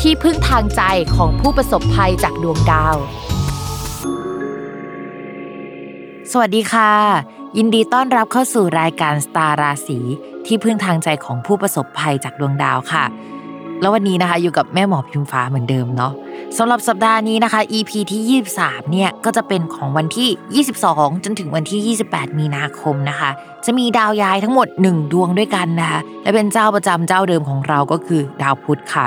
ที่พึ่งทางใจของผู้ประสบภัยจากดวงดาว สวัสดีค่ะ ยินดีต้อนรับเข้าสู่รายการสตาราศีที่พึ่งทางใจของผู้ประสบภัยจากดวงดาวค่ะ แล้ววันนี้นะคะอยู่กับแม่หมอพิมฟ้าเหมือนเดิมเนาะสำหรับสัปดาห์นี้นะคะ EP ที่ 23 เนี่ยก็จะเป็นของวันที่ 22 จนถึงวันที่ 28 มีนาคมนะคะ จะมีดาวย้ายทั้งหมด 1 ดวงด้วยกันนะคะ และเป็นเจ้าประจำเจ้าเดิมของเราก็คือดาวพุธค่ะ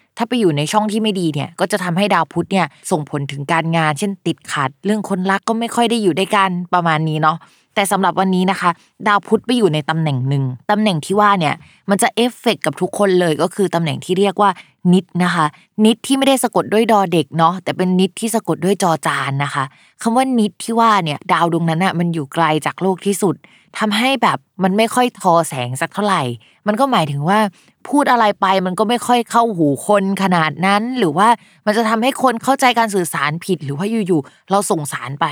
ถ้าไปอยู่ในช่องที่ไม่ดีเนี่ยก็จะทำให้ดาวพุธเนี่ยส่งผลถึงการงาน เช่นติดขัด เรื่องคนรักก็ไม่ค่อยได้อยู่ด้วยกันประมาณนี้เนาะแต่สำหรับวันนี้นะคะ ดาวพุธไปอยู่ในตำแหน่งหนึ่งตำแหน่งที่ว่าเนี่ยมันจะเอฟเฟกกับทุกคนเลยก็คือตำแหน่งที่เรียกว่านิดนะคะ นิดที่ไม่ได้สะกดด้วยดอเด็กเนาะแต่เป็นนิดที่สะกดด้วยจอจานนะคะคำว่านิดที่ว่าเนี่ยดาวดวงนั้นอะมันอยู่ไกลจากโลกที่สุดทำให้แบบมันไม่ค่อยทอแสงสักเท่าไหร่ มันก็หมายถึงว่าพูดอะไรไปมันก็ไม่ค่อยเข้าหูคนขนาดนั้น หรือว่ามันจะทำให้คนเข้าใจการสื่อสารผิด หรือว่าอยู่ๆเราส่งสารไป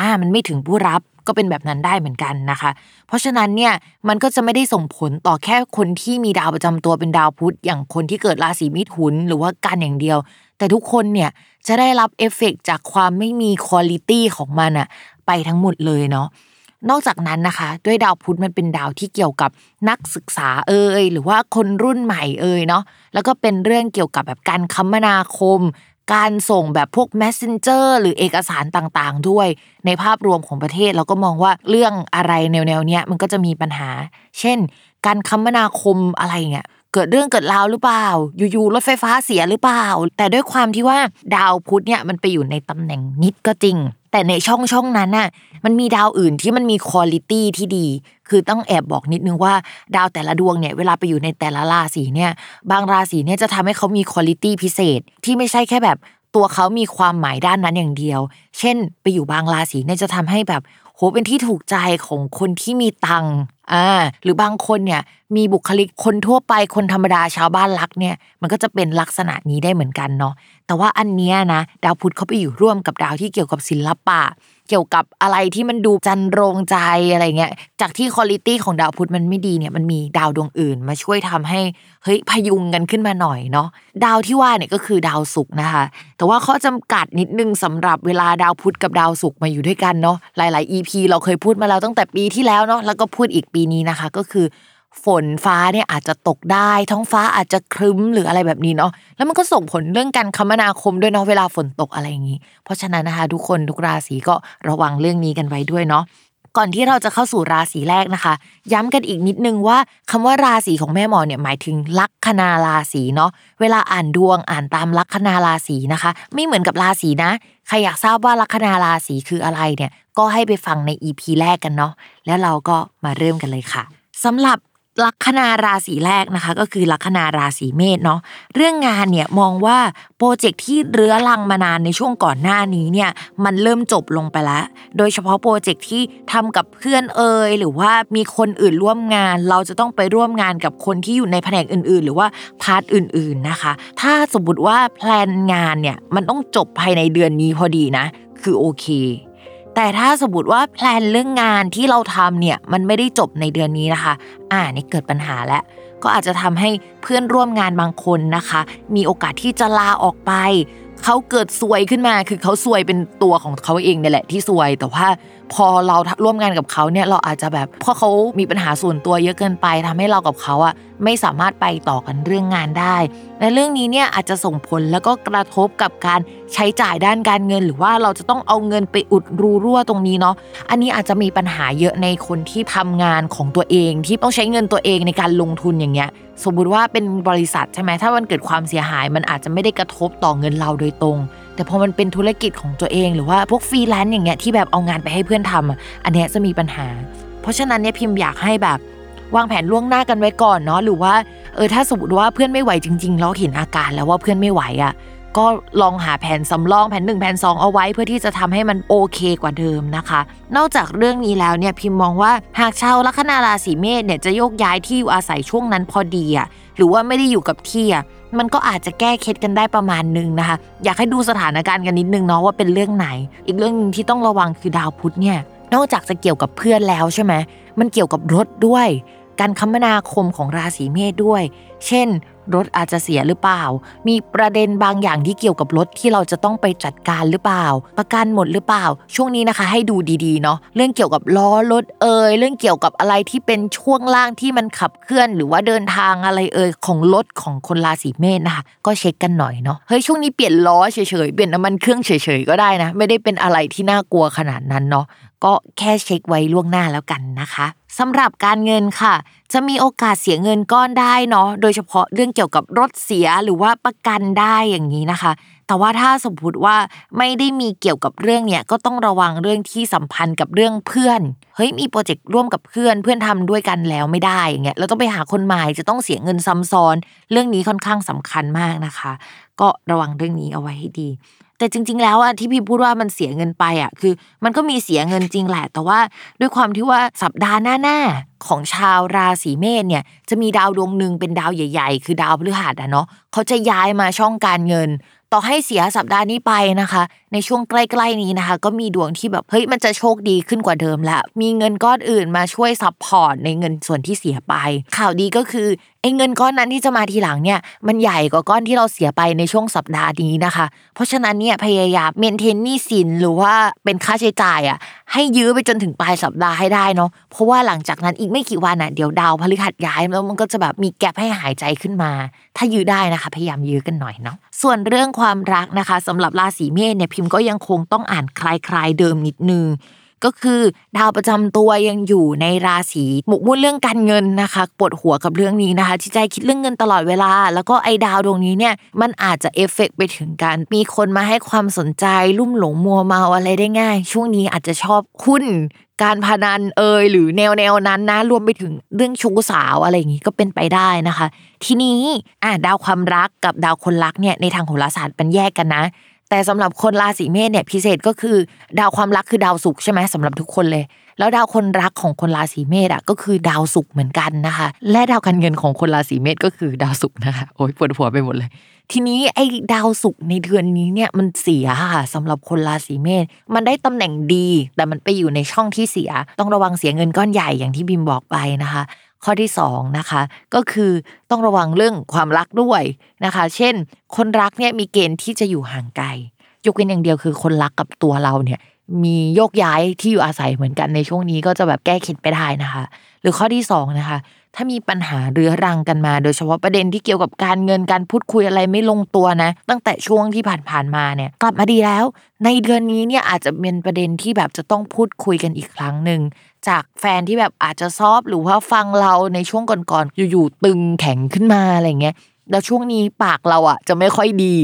อ่า มันไม่ถึงผู้รับก็เป็นแบบนั้นได้เหมือนกันนะคะ เพราะฉะนั้นเนี่ยมันก็จะไม่ได้ส่งผลต่อแค่คนที่มีดาวประจำตัวเป็นดาวพุธอย่างคนที่เกิดราศีมิถุนหรือว่ากันอย่างเดียว แต่ทุกคนเนี่ยจะได้รับเอฟเฟกจากความไม่มีคุณลิตี้ของมันอะไปทั้งหมดเลยเนาะ นอกจากนั้นนะคะ ด้วยดาวพุธมันเป็นดาวที่เกี่ยวกับนักศึกษาเอ่ยหรือว่าคนรุ่นใหม่เอ่ยเนาะแล้วก็เป็นเรื่องเกี่ยวกับแบบการคมนาคม การส่งแบบพวก messenger หรือเอกสารต่างๆ ด้วย ในภาพรวมของประเทศเราก็มองว่าเรื่องอะไรแนวๆเนี้ยมันก็จะมีปัญหา เช่น การคมนาคมอะไรเงี้ยเกิดเรื่องเกิดราวหรือเปล่า อยู่ๆรถไฟฟ้าเสียหรือเปล่า แต่ด้วยความที่ว่าดาวพุธเนี่ยมันไปอยู่ในตำแหน่งนิดก็จริง แต่ในช่องช่องนั้นน่ะมันมีดาวอื่นที่มันมีคุณลิตี้ที่ดี คือต้องแอบบอกนิดนึงว่าดาวแต่ละดวงเนี่ยเวลาไปอยู่ในแต่ละราศีเนี่ย บางราศีเนี่ยจะทำให้เขามีคุณลิตี้พิเศษ ที่ไม่ใช่แค่แบบตัวเขามีความหมายด้านนั้นอย่างเดียว เช่น ไปอยู่บางราศีเนี่ยจะทำให้แบบโหเป็นที่ถูกใจของคนที่มีตังอ่าหรือบางคนเนี่ยมีบุคลิกคนทั่วไปคนธรรมดาชาวบ้านรักเนี่ย มันก็จะเป็นลักษณะนี้ได้เหมือนกันเนาะ แต่ว่าอันเนี้ยนะดาวพุธเขาไปอยู่ร่วมกับดาวที่เกี่ยวกับศิลปะ เกี่ยวกับอะไรที่มันดูจันโรงใจอะไรเงี้ย จากที่คุณลิตี้ของดาวพุธมันไม่ดีเนี่ยมันมีดาวดวงอื่น มาช่วยทำให้เฮ้ยพยุงกันขึ้นมาหน่อยเนาะดาวที่ว่าเนี่ยก็คือดาวศุกร์นะคะ แต่ว่าข้อจำกัดนิดนึงสำหรับเวลาดาวพุธกับดาวศุกร์มาอยู่ด้วยกันเนาะหลาย ๆ EP เราเคยพูดมาแล้วตั้งแต่ปีที่แล้วเนาะแล้วก็พูดอีกปีนี้นะคะ ก็คือ ฝนฟ้าเนี่ยอาจจะตกได้ ท้องฟ้าอาจจะครึ้มหรืออะไรแบบนี้เนาะแล้วมันก็ส่งผลเรื่องการคมนาคมด้วยเนาะเวลาฝนตกอะไรอย่างนี้ เพราะฉะนั้นนะคะ ทุกคนทุกราศีก็ระวังเรื่องนี้กันไว้ด้วยเนาะก่อนที่เราจะเข้าสู่ราศีแรกนะคะ ย้ำกันอีกนิดนึงว่าคำว่าราศีของแม่หมอเนี่ยหมายถึงลัคนาราศีเนาะเวลาอ่านดวงอ่านตามลัคนาราศีนะคะ ไม่เหมือนกับราศีนะใครอยากทราบว่าลัคนาราศีคืออะไรเนี่ยก็ให้ไปฟังใน EP แรกกันเนาะแล้วเราก็มาเริ่มกันเลยค่ะสำหรับ ลัคนาราศีแรกนะคะ ก็คือลัคนาราศีเมษเนาะเรื่องงานเนี่ยมองว่าโปรเจกต์ที่เรื้อรังมานานในช่วงก่อนหน้านี้เนี่ยมันเริ่มจบลงไปแล้ว โดยเฉพาะโปรเจกต์ที่ทำกับเพื่อนเอ่ยหรือว่ามีคนอื่นร่วมงาน เราจะต้องไปร่วมงานกับคนที่อยู่ในแผนกอื่น ๆ หรือว่า part อื่น ๆนะคะ ถ้าสมมติว่า plan งานเนี่ยมันต้องจบภายในเดือนนี้พอดีนะคือโอเค แต่ถ้าสมมติว่าแพลนเรื่องงานที่เราทำเนี่ยมันไม่ได้จบในเดือนนี้นะคะ อ่านี่เกิดปัญหาแล้วก็อาจจะทำให้เพื่อนร่วมงานบางคนนะคะ มีโอกาสที่จะลาออกไป เขาเกิดซวยขึ้นมา คือเขาซวยเป็นตัวของเขาเองเนี่ยแหละที่ซวยแต่ว่า พอเราร่วมงานกับเขาเนี่ยเราอาจจะแบบพอเขามีปัญหาส่วนตัวเยอะเกินไปทำให้เรากับเขาอะไม่สามารถไปต่อกันเรื่องงานได้และเรื่องนี้เนี่ยอาจจะส่งผลแล้วก็กระทบกับการใช้จ่ายด้านการเงิน หรือว่าเราจะต้องเอาเงินไปอุดรูรั่วตรงนี้เนาะอันนี้อาจจะมีปัญหาเยอะในคนที่ทำงานของตัวเอง ที่ต้องใช้เงินตัวเองในการลงทุนอย่างเงี้ยสมมุติว่าเป็นบริษัทใช่ไหมถ้ามันเกิดความเสียหาย มันอาจจะไม่ได้กระทบต่อเงินเราโดยตรง แต่พอมันเป็นธุรกิจของตัวเองหรือว่าพวกฟรีแลนซ์อย่างเงี้ยที่แบบเอางานไปให้เพื่อนทำอันเนี้ยจะมีปัญหา เพราะฉะนั้นเนี่ยพิมพ์อยากให้แบบวางแผนล่วงหน้ากันไว้ก่อนเนาะหรือว่าเออถ้าสมมติว่าเพื่อนไม่ไหวจริง ๆ เราเห็นอาการแล้วว่าเพื่อนไม่ไหวอะ่ะก็ลองหาแผนสำรองแผน1แผน2 เอาไว้เพื่อที่จะทำให้มันโอเคกว่าเดิมนะคะ นอกจากเรื่องนี้แล้วเนี่ยพิมพ์มองว่าหากชาวลัคนาราศีเมษเนี่ยจะโยกย้ายที่อยู่อาศัยช่วงนั้นพอดีอะ หรือว่าไม่ได้อยู่กับที่อะมันก็อาจจะแก้เคล็ดกันได้ประมาณนึงนะคะ อยากให้ดูสถานการณ์กันนิดนึงเนาะว่าเป็นเรื่องไหน อีกเรื่องนึงที่ต้องระวังคือดาวพุธเนี่ยนอกจากจะเกี่ยวกับเพื่อนแล้วใช่ไหมมันเกี่ยวกับรถด้วย การคมนาคมของราศีเมษด้วย เช่น รถอาจจะเสียหรือเปล่า มีประเด็นบางอย่างที่เกี่ยวกับรถที่เราจะต้องไปจัดการหรือเปล่า ประกันหมดหรือเปล่า ช่วงนี้นะคะ ให้ดูดีๆเนาะเรื่องเกี่ยวกับล้อรถเอ่ยเรื่องเกี่ยวกับอะไรที่เป็นช่วงล่างที่มันขับเคลื่อน หรือว่าเดินทางอะไรเอ่ยของรถของคนราศีเมษนะคะ ก็เช็คกันหน่อยเนาะเฮ้ยช่วงนี้เปลี่ยนล้อเฉยๆเปลี่ยนน้ำมันเครื่องเฉยๆก็ได้นะ ไม่ได้เป็นอะไรที่น่ากลัวขนาดนั้นเนาะ ก็แค่เช็คไว้ล่วงหน้าแล้วกันนะคะสำหรับการเงินค่ะ จะมีโอกาสเสียเงินก้อนได้เนาะโดยเฉพาะเรื่องเกี่ยวกับรถเสียหรือว่าประกันได้อย่างนี้นะคะ แต่ว่าถ้าสมมติว่าไม่ได้มีเกี่ยวกับเรื่องเนี้ยก็ต้องระวังเรื่องที่สัมพันธ์กับเรื่องเพื่อนเฮ้ยมีโปรเจกต์ร่วมกับเพื่อนเพื่อนทำด้วยกันแล้วไม่ได้อย่างเงี้ยเราต้องไปหาคนใหม่จะต้องเสียเงินซ้ำซ้อน เรื่องนี้ค่อนข้างสำคัญมากนะคะ ก็ระวังเรื่องนี้เอาไว้ให้ดี แต่จริง ๆ แล้วอะที่พิมพ์พูดว่ามันเสียเงินไปอะคือ มันก็มีเสียเงินจริงแหละ แต่ว่าด้วยความที่ว่าสัปดาห์หน้าๆของชาวราศีเมษเนี่ยจะมีดาวดวงหนึ่งเป็นดาวใหญ่ ๆ คือดาวพฤหัสอะเนาะเขาจะย้ายมาช่องการเงิน ต่อให้เสียสัปดาห์นี้ไปนะคะ ในช่วงใกล้ๆนี้นะคะ ก็มีดวงที่แบบเฮ้ยมันจะโชคดีขึ้นกว่าเดิมแล้วมีเงินก้อนอื่นมาช่วย support ในเงินส่วนที่เสียไป ข่าวดีก็คือ เงินก้อนนั้นที่จะมาทีหลังเนี่ยมันใหญ่กว่าก้อนที่เราเสียไปในช่วงสัปดาห์นี้นะคะ เพราะฉะนั้นเนี่ยพยายามเมนเทนนี่สินหรือว่าเป็นค่าใช้จ่ายอะให้ยื้อไปจนถึงปลายสัปดาห์ให้ได้เนาะเพราะว่าหลังจากนั้นอีกไม่กี่วันอะเดี๋ยวดาวพฤหัสย้ายแล้วมันก็จะแบบมีแกลบให้หายใจขึ้นมา ถ้ายื้อได้นะคะ พยายามยื้อกันหน่อยเนาะส่วนเรื่องความรักนะคะสำหรับราศีเมษเนี่ยพิมพ์ก็ยังคงต้องอ่านคลายๆเดิมนิดนึง ก็คือดาวประจำตัวยังอยู่ในราศีหมกมุ่นเรื่องการเงินนะคะปวดหัวกับเรื่องนี้นะคะ ที่ใจคิดเรื่องเงินตลอดเวลา แล้วก็ไอ้ดาวดวงนี้เนี่ยมันอาจจะเอฟเฟกไปถึงการมีคนมาให้ความสนใจลุ่มหลงมัวเมาอะไรได้ง่าย ช่วงนี้อาจจะชอบหุ้นการพนันเอยหรือแนวแนวนั้นนะ รวมไปถึงเรื่องชู้สาวอะไรอย่างนี้ก็เป็นไปได้นะคะ ทีนี้อ่าดาวความรักกับดาวคนรักเนี่ยในทางโหราศาสตร์เป็นแยกกันนะ แต่สำหรับคนราศีเมษเนี่ยพิเศษก็คือ ดาวความรักคือดาวศุกร์ใช่ไหมสำหรับทุกคนเลย แล้วดาวคนรักของคนราศีเมษอะก็คือดาวศุกร์เหมือนกันนะคะ และดาวการเงินของคนราศีเมษก็คือดาวศุกร์นะคะโอ้ยปวดหัวไปหมดเลย ทีนี้ไอ้ดาวศุกร์ในเดือนนี้เนี่ยมันเสียค่ะสำหรับคนราศีเมษมันได้ตำแหน่งดี แต่มันไปอยู่ในช่องที่เสีย ต้องระวังเสียเงินก้อนใหญ่อย่างที่บิมบอกไปนะคะ ข้อที่2นะคะก็คือต้องระวังเรื่องความรักด้วยนะคะ เช่น คนรักเนี่ยมีเกณฑ์ที่จะอยู่ห่างไกลยกเว้นอย่างเดียวคือคนรักกับตัวเราเนี่ยมีโยกย้ายที่อยู่อาศัยเหมือนกันในช่วงนี้ก็จะแบบแก้ขีดไปได้นะคะ หรือข้อที่2นะคะ ถ้ามีปัญหาเรื้อรังกันมา โดยเฉพาะประเด็นที่เกี่ยวกับการเงินการพูดคุยอะไรไม่ลงตัวนะ ตั้งแต่ช่วงที่ผ่านๆมาเนี่ยกลับมาดีแล้ว ในเดือนนี้เนี่ยอาจจะเป็นประเด็นที่แบบจะต้องพูดคุยกันอีกครั้งหนึ่งจากแฟนที่แบบอาจจะซอบหรือว่าฟังเราในช่วงก่อนๆอยู่ๆตึงแข็งขึ้นมาอะไรเงี้ยแล้วช่วงนี้ปากเราอะจะไม่ค่อยดี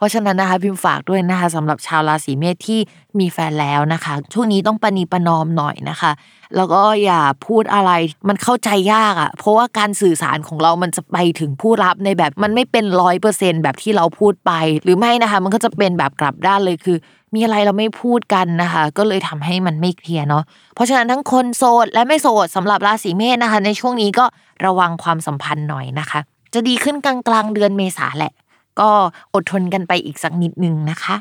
เพราะฉะนั้นนะคะพิมฝากด้วยนะคะสำหรับชาวราศีเมษที่มีแฟนแล้วนะคะ ช่วงนี้ต้องปณีประนอมหน่อยนะคะ แล้วก็อย่าพูดอะไรมันเข้าใจยากอะ่ะ เพราะว่าการสื่อสารของเรามันจะไปถึงผู้รับในแบบมันไม่เป็นร้อยเปอร์เซ็นแบบที่เราพูดไป หรือไม่นะคะ มันก็จะเป็นแบบกลับด้านเลยคือ มีอะไรเราไม่พูดกันนะคะ ก็เลยทำให้มันไม่เคลียร์เนาะเพราะฉะนั้นทั้งคนโสดและไม่โสดสำหรับราศีเมษนะคะ ในช่วงนี้ก็ระวังความสัมพันธ์หน่อยนะคะ จะดีขึ้นกลางกลางเดือนเมษาแหละ ก็อดทนกันไปอีกสักนิดนึงนะคะ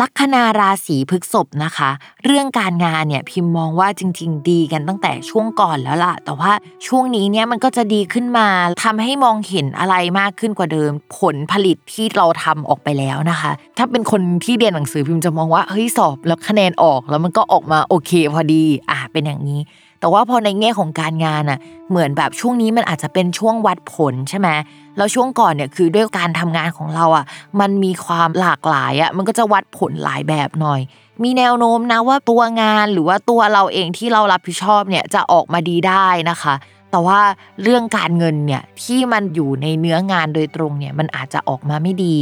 ลัคนาราศีพฤกษภนะคะ เรื่องการงานเนี่ยพิมพ์มองว่าจริง ๆ ดีกันตั้งแต่ช่วงก่อนแล้วล่ะ แต่ว่าช่วงนี้เนี่ยมันก็จะดีขึ้นมาทำให้มองเห็นอะไรมากขึ้นกว่าเดิม ผลผลิตที่เราทำออกไปแล้วนะคะ ถ้าเป็นคนที่เรียนหนังสือพิมพ์จะมองว่าเฮ้ยสอบแล้วคะแนนออกแล้วมันก็ออกมาโอเคพอดีอะเป็นอย่างนี้ แต่ว่าพอในแง่ของการงานอะเหมือนแบบช่วงนี้มันอาจจะเป็นช่วงวัดผลใช่ไหมแล้วช่วงก่อนเนี่ยคือด้วยการทำงานของเราอะมันมีความหลากหลายอะมันก็จะวัดผลหลายแบบหน่อย มีแนวโน้มนะว่าตัวงานหรือว่าตัวเราเองที่เรารับผิดชอบเนี่ยจะออกมาดีได้นะคะแต่ว่าเรื่องการเงินเนี่ยที่มันอยู่ในเนื้องานโดยตรงเนี่ยมันอาจจะออกมาไม่ดี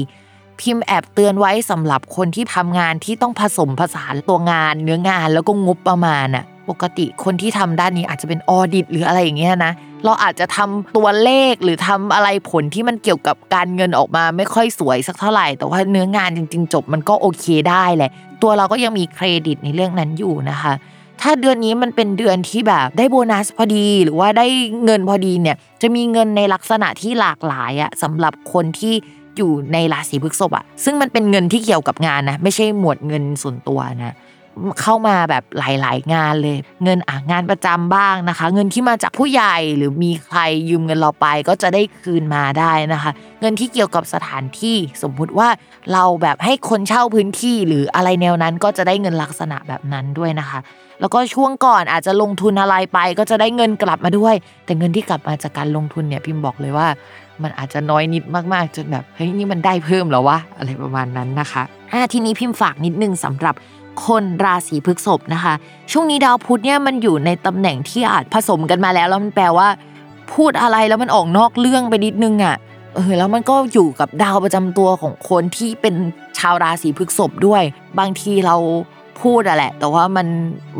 พิมพ์แอบเตือนไว้สำหรับคนที่ทำงานที่ต้องผสมผสานตัวงาน เนื้องานแล้วก็งบประมาณอะ ปกติคนที่ทำด้านนี้อาจจะเป็นออดิตหรืออะไรอย่างเงี้ยนะ เราอาจจะทำตัวเลขหรือทำอะไรผลที่มันเกี่ยวกับการเงินออกมาไม่ค่อยสวยสักเท่าไหร่ แต่ว่าเนื้องานจริง ๆ จบมันก็โอเคได้แหละ ตัวเราก็ยังมีเครดิตในเรื่องนั้นอยู่นะคะ ถ้าเดือนนี้มันเป็นเดือนที่แบบได้โบนัสพอดีหรือว่าได้เงินพอดีเนี่ย จะมีเงินในลักษณะที่หลากหลายอะสำหรับคนที่อยู่ในราศีพฤษภอะซึ่งมันเป็นเงินที่เกี่ยวกับงานนะไม่ใช่หมวดเงินส่วนตัวนะ เข้ามาแบบหลาย ๆ งานเลย เงินอะงานประจำบ้างนะคะ เงินที่มาจากผู้ใหญ่หรือมีใครยืมเงินเราไปก็จะได้คืนมาได้นะคะ เงินที่เกี่ยวกับสถานที่สมมุติว่าเราแบบให้คนเช่าพื้นที่หรืออะไรแนวนั้นก็จะได้เงินลักษณะแบบนั้นด้วยนะคะ แล้วก็ช่วงก่อนอาจจะลงทุนอะไรไป ก็จะได้เงินกลับมาด้วย แต่เงินที่กลับมาจากการลงทุนเนี่ยพิมพ์บอกเลยว่า มันอาจจะน้อยนิดมากๆจนแบบเฮ้ยนี่มันได้เพิ่มแล้วะอะไรประมาณนั้นนะคะอ่าทีนี้พิมพ์ฝากนิดนึงสำหรับ คนราศีพฤษภนะคะ ช่วงนี้ดาวพุธเนี่ยมันอยู่ในตำแหน่งที่อาจผสมกันมาแล้วแล้วมันแปลว่า พูดอะไรแล้วมันออกนอกเรื่องไปนิดนึงอะเออแล้วมันก็อยู่กับดาวประจำตัวของคนที่เป็นชาวราศีพฤษภด้วย บางทีเราพูดอะแหละ แต่ว่ามัน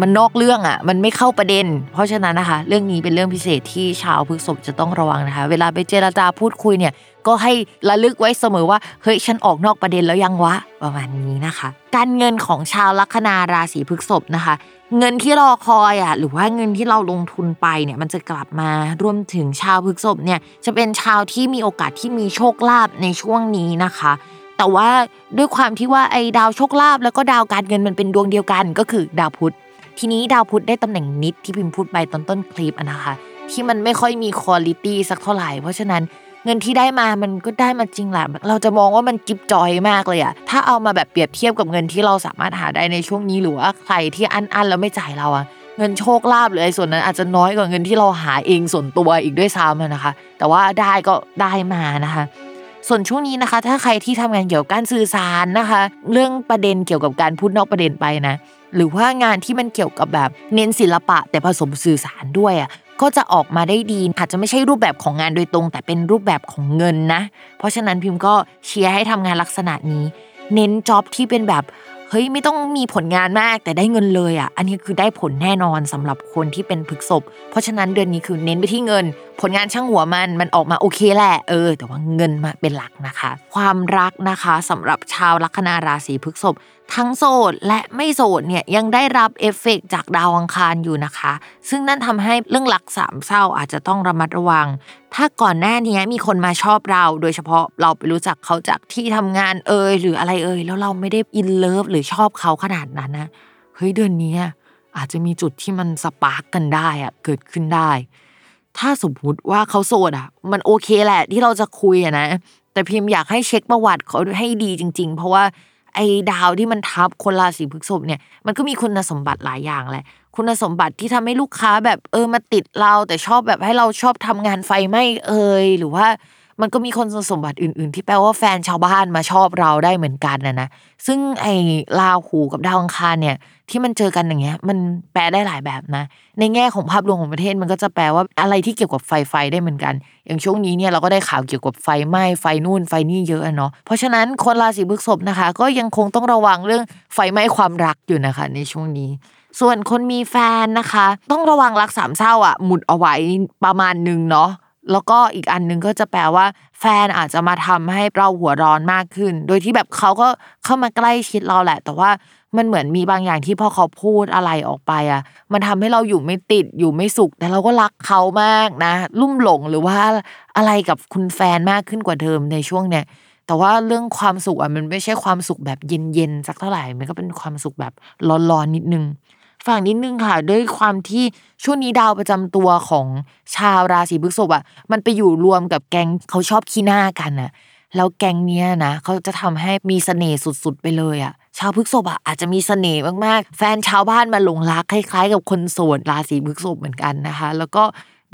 มันนอกเรื่องอะมันไม่เข้าประเด็น เพราะฉะนั้นนะคะ เรื่องนี้เป็นเรื่องพิเศษที่ชาวพฤษภจะต้องระวังนะคะ เวลาไปเจราจาพูดคุยเนี่ย ก็ให้ระลึกไว้เสมอว่าเฮ้ยฉันออกนอกประเด็นแล้วยังวะประมาณนี้นะคะ การเงินของชาวลัคนาราศีพฤษภนะคะ เงินที่รอคอยอะหรือว่าเงินที่เราลงทุนไปเนี่ยมันจะกลับมารวมถึงชาวพฤษภเนี่ยจะเป็นชาวที่มีโอกาสที่มีโชคลาภในช่วงนี้นะคะแต่ว่าด้วยความที่ว่าไอ้ดาวโชคลาภแล้วก็ดาวการเงินมันเป็นดวงเดียวกันก็คือดาวพุธ ทีนี้ดาวพุธได้ตำแหน่งนิดที่พิมพ์พูดไปตอนต้นคลิปนะคะ ที่มันไม่ค่อยมีคุณลิตี้สักเท่าไหร่เพราะฉะนั้น เงินที่ได้มามันก็ได้มาจริงแหละเราจะมองว่ามันกิบจอยมากเลยอะถ้าเอามาแบบเปรียบเทียบกับเงินที่เราสามารถหาได้ในช่วงนี้หรือว่าใครที่อันอันแล้วไม่จ่ายเราอะเงินโชคลาภหรือไอ้ส่วนนั้นอาจจะน้อยกว่าเงินที่เราหาเองส่วนตัวอีกด้วยซ้ำนะคะ แต่ว่าได้ก็ได้มานะคะส่วนช่วงนี้นะคะ ถ้าใครที่ทำงานเกี่ยวกับการสื่อสารนะคะ เรื่องประเด็นเกี่ยวกับการพูดนอกประเด็นไปนะ หรือว่างานที่มันเกี่ยวกับแบบเน้นศิลปะแต่ผสมสื่อสารด้วยอะ ก็จะออกมาได้ดี อาจจะไม่ใช่รูปแบบของงานโดยตรง แต่เป็นรูปแบบของเงินนะ เพราะฉะนั้นพิมพ์ก็เชียร์ให้ทำงานลักษณะนี้ เน้นจ็อบที่เป็นแบบเฮ้ยไม่ต้องมีผลงานมากแต่ได้เงินเลยอะ อันนี้คือได้ผลแน่นอนสำหรับคนที่เป็นพฤษภเพราะฉะนั้นเดือนนี้คือเน้นไปที่เงิน ผลงานช่างหัวมันมันออกมาโอเคแหละเออ แต่ว่าเงินมาเป็นหลักนะคะ ความรักนะคะสำหรับชาวลัคนาราศีพฤษภ ทั้งโสดและไม่โสดเนี่ยยังได้รับเอฟเฟกจากดาวอังคารอยู่นะคะ ซึ่งนั่นทำให้เรื่องรักสามเศร้าอาจจะต้องระมัดระวัง ถ้าก่อนหน้านี้มีคนมาชอบเรา โดยเฉพาะเราไปรู้จักเขาจากที่ทำงานเอ่ยหรืออะไรเอ่ยแล้วเราไม่ได้ in love หรือชอบเขาขนาดนั้นนะเฮ้ยเดือนนี้อาจจะมีจุดที่มันสปาร์กกันได้อะเกิดขึ้นได้ ถ้าสมมติว่าเขาโสดอะ มันโอเคแหละที่เราจะคุยอะนะ แต่พิมพ์อยากให้เช็คประวัติเขาให้ดีจริง ๆ เพราะว่า ไอ้ดาวที่มันทับคนราศีพฤษภเนี่ยมันก็มีคุณสมบัติหลายอย่างแหละ คุณสมบัติที่ทำให้ลูกค้าแบบเออมาติดเราแต่ชอบแบบให้เราชอบทำงานไฟไหม้เอ่ยหรือว่า มันก็มีคนสมบัติอื่น ๆ ที่แปลว่าแฟนชาวบ้านมาชอบเราได้เหมือนกันนะนะ ซึ่งไอ้ลาหูกับดาวอังคารเนี่ย ที่มันเจอกันอย่างเงี้ย มันแปลได้หลายแบบนะ ในแง่ของภาพรวมของประเทศมันก็จะแปลว่าอะไรที่เกี่ยวกับไฟไฟได้เหมือนกัน อย่างช่วงนี้เนี่ยเราก็ได้ข่าวเกี่ยวกับไฟไหม้ไฟนู่นไฟนี่เยอะเนาะ เพราะฉะนั้นคนราศีพฤษภนะคะ ก็ยังคงต้องระวังเรื่องไฟไหม้ความรักอยู่นะคะ ในช่วงนี้ส่วนคนมีแฟนนะคะ ต้องระวังรักสามเศร้าอะหมุดเอาไว้ประมาณนึงเนาะ แล้วก็อีกอันนึงก็จะแปลว่า แฟนอาจจะมาทำให้เราหัวร้อนมากขึ้น โดยที่แบบเขาก็เข้ามาใกล้ชิดเราแหละ แต่ว่ามันเหมือนมีบางอย่างที่พอเขาพูดอะไรออกไปอะ มันทำให้เราอยู่ไม่ติดอยู่ไม่สุข แต่เราก็รักเขามากนะ ลุ่มหลงหรือว่าอะไรกับคุณแฟนมากขึ้นกว่าเดิมในช่วงเนี้ยแต่ว่าเรื่องความสุขอะมันไม่ใช่ความสุขแบบเย็นๆสักเท่าไหร่ มันก็เป็นความสุขแบบร้อนๆนิดนึง ฝั่งนิดนึงค่ะ ด้วยความที่ช่วงนี้ดาวประจำตัวของชาวราศีพฤษภอะ มันไปอยู่รวมกับแก๊งเขาชอบขี้หน้ากันน่ะ แล้วแก๊งเนี้ยนะเขาจะทำให้มีเสน่ห์สุดๆไปเลยอะ ชาวพฤษภอะอาจจะมีเสน่ห์มากๆ แฟนชาวบ้านมาหลงรักคล้าย ๆ กับคนโสดราศีพฤษภเหมือนกันนะคะ แล้วก็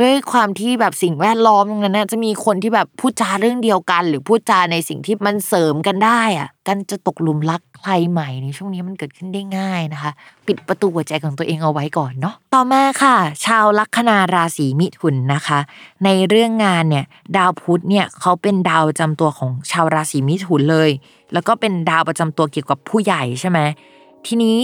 ด้วยความที่แบบสิ่งแวดล้อมตรงนั้นนะจะมีคนที่แบบพูดจาเรื่องเดียวกัน หรือพูดจาในสิ่งที่มันเสริมกันได้อะกันจะตกหลุมรักใครใหม่ในช่วงนี้มันเกิดขึ้นได้ง่ายนะคะ ปิดประตูหัวใจของตัวเองเอาไว้ก่อนเนาะต่อมาค่ะ ชาวลัคนาราศีมิถุนนะคะ ในเรื่องงานเนี่ยดาวพุธเนี่ยเขาเป็นดาวประจำตัวของชาวราศีมิถุนเลย แล้วก็เป็นดาวประจำตัวเกี่ยวกับผู้ใหญ่ใช่ไหม ทีนี้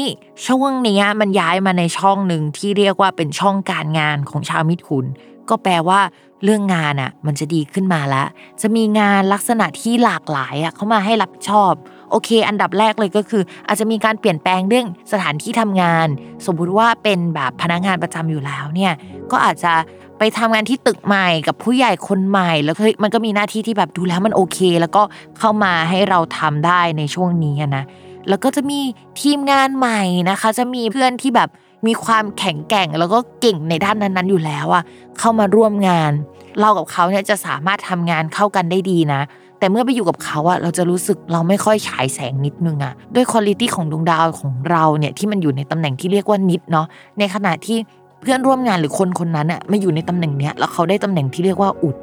ช่วงนี้มันย้ายมาในช่องหนึ่งที่เรียกว่าเป็นช่องการงานของชาวมิถุน ก็แปลว่าเรื่องงานอะมันจะดีขึ้นมาแล้วจะมีงานลักษณะที่หลากหลายอะเข้ามาให้รับชอบโอเค อันดับแรกเลยก็คือ อาจจะมีการเปลี่ยนแปลงเรื่องสถานที่ทำงาน สมมุติว่าเป็นแบบพนักงานประจำอยู่แล้วเนี่ยก็อาจจะไปทำงานที่ตึกใหม่กับผู้ใหญ่คนใหม่แล้วเฮ้ยมันก็มีหน้าที่ที่แบบดูแล้วมันโอเค แล้วก็เข้ามาให้เราทำได้ในช่วงนี้นะ แล้วก็จะมีทีมงานใหม่นะคะ จะมีเพื่อนที่แบบมีความแข็งแกร่ง แล้วก็เก่งในด้านนั้นๆอยู่แล้วอะเข้ามาร่วมงาน เรากับเขาเนี่ยจะสามารถทำงานเข้ากันได้ดีนะ แต่เมื่อไปอยู่กับเขาอะเราจะรู้สึกเราไม่ค่อยฉายแสงนิดนึงอะด้วย quality ของดวงดาวของเราเนี่ยที่มันอยู่ในตำแหน่งที่เรียกว่านิจเนาะในขณะที่เพื่อนร่วมงานหรือคนคนนั้นอะมันอยู่ในตำแหน่งเนี้ยแล้วเขาได้ตำแหน่งที่เรียกว่าอุจ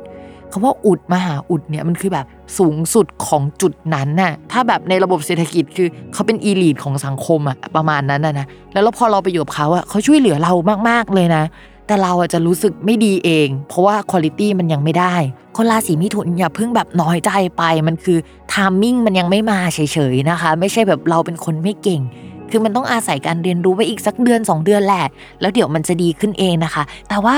คำว่าอุจมหาอุจเนี่ยมันคือแบบสูงสุดของจุดนั้นน่ะถ้าแบบในระบบเศรษฐกิจคือเขาเป็น elite ของสังคมอะประมาณนั้นนะนะแล้วพอเราไปอยู่กับเขาอะเขาช่วยเหลือเรามากๆเลยนะแต่เราอะจะรู้สึกไม่ดีเอง เพราะว่า quality มันยังไม่ได้ คนราศีมิถุนอย่าเพิ่งแบบน้อยใจไป มันคือ timing มันยังไม่มาเฉยๆนะคะ ไม่ใช่แบบเราเป็นคนไม่เก่ง คือมันต้องอาศัยการเรียนรู้ไปอีกสักเดือน 2 เดือนแหละ แล้วเดี๋ยวมันจะดีขึ้นเองนะคะ แต่ว่า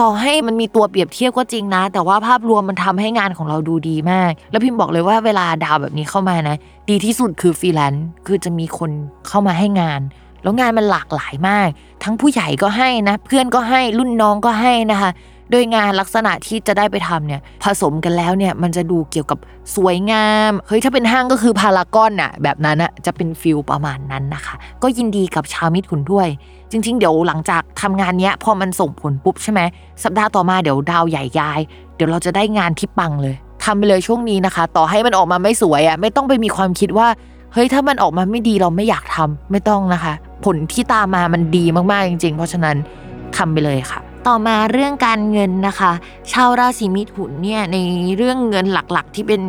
ต่อให้มันมีตัวเปรียบเทียบก็จริงนะ แต่ว่าภาพรวมมันทำให้งานของเราดูดีมาก แล้วพิมพ์บอกเลยว่าเวลาดาวแบบนี้เข้ามานะ ดีที่สุดคือฟรีแลนซ์คือจะมีคนเข้ามาให้งานแล้วงานมันหลากหลายมาก ทั้งผู้ใหญ่ก็ให้นะ เพื่อนก็ให้รุ่นน้องก็ให้นะคะ โดยงานลักษณะที่จะได้ไปทำเนี่ยผสมกันแล้วเนี่ยมันจะดูเกี่ยวกับสวยงามเฮ้ยถ้าเป็นห้างก็คือพารากอนอะแบบนั้นอะจะเป็นฟิลประมาณนั้นนะคะ ก็ยินดีกับชาวมิตรคุณด้วย จริง ๆ เดี๋ยวหลังจากทำงานเนี้ยพอมันส่งผลปุ๊บใช่ไหมสัปดาห์ต่อมาเดี๋ยวดาวใหญ่ย้าย เดี๋ยวเราจะได้งานที่ปังเลยทำไปเลยช่วงนี้นะคะ ต่อให้มันออกมาไม่สวยอะไม่ต้องไปมีความคิดว่าเฮ้ยถ้ามันออกมาไม่ดีเราไม่อยากทำไม่ต้องนะคะ ผลที่ตามมามันดีมากๆจริง ๆ เพราะฉะนั้นทำไปเลยค่ะ ต่อมาเรื่องการเงินนะคะ ชาวราศีมิถุนเนี่ยในเรื่องเงินหลักๆ ที่เป็น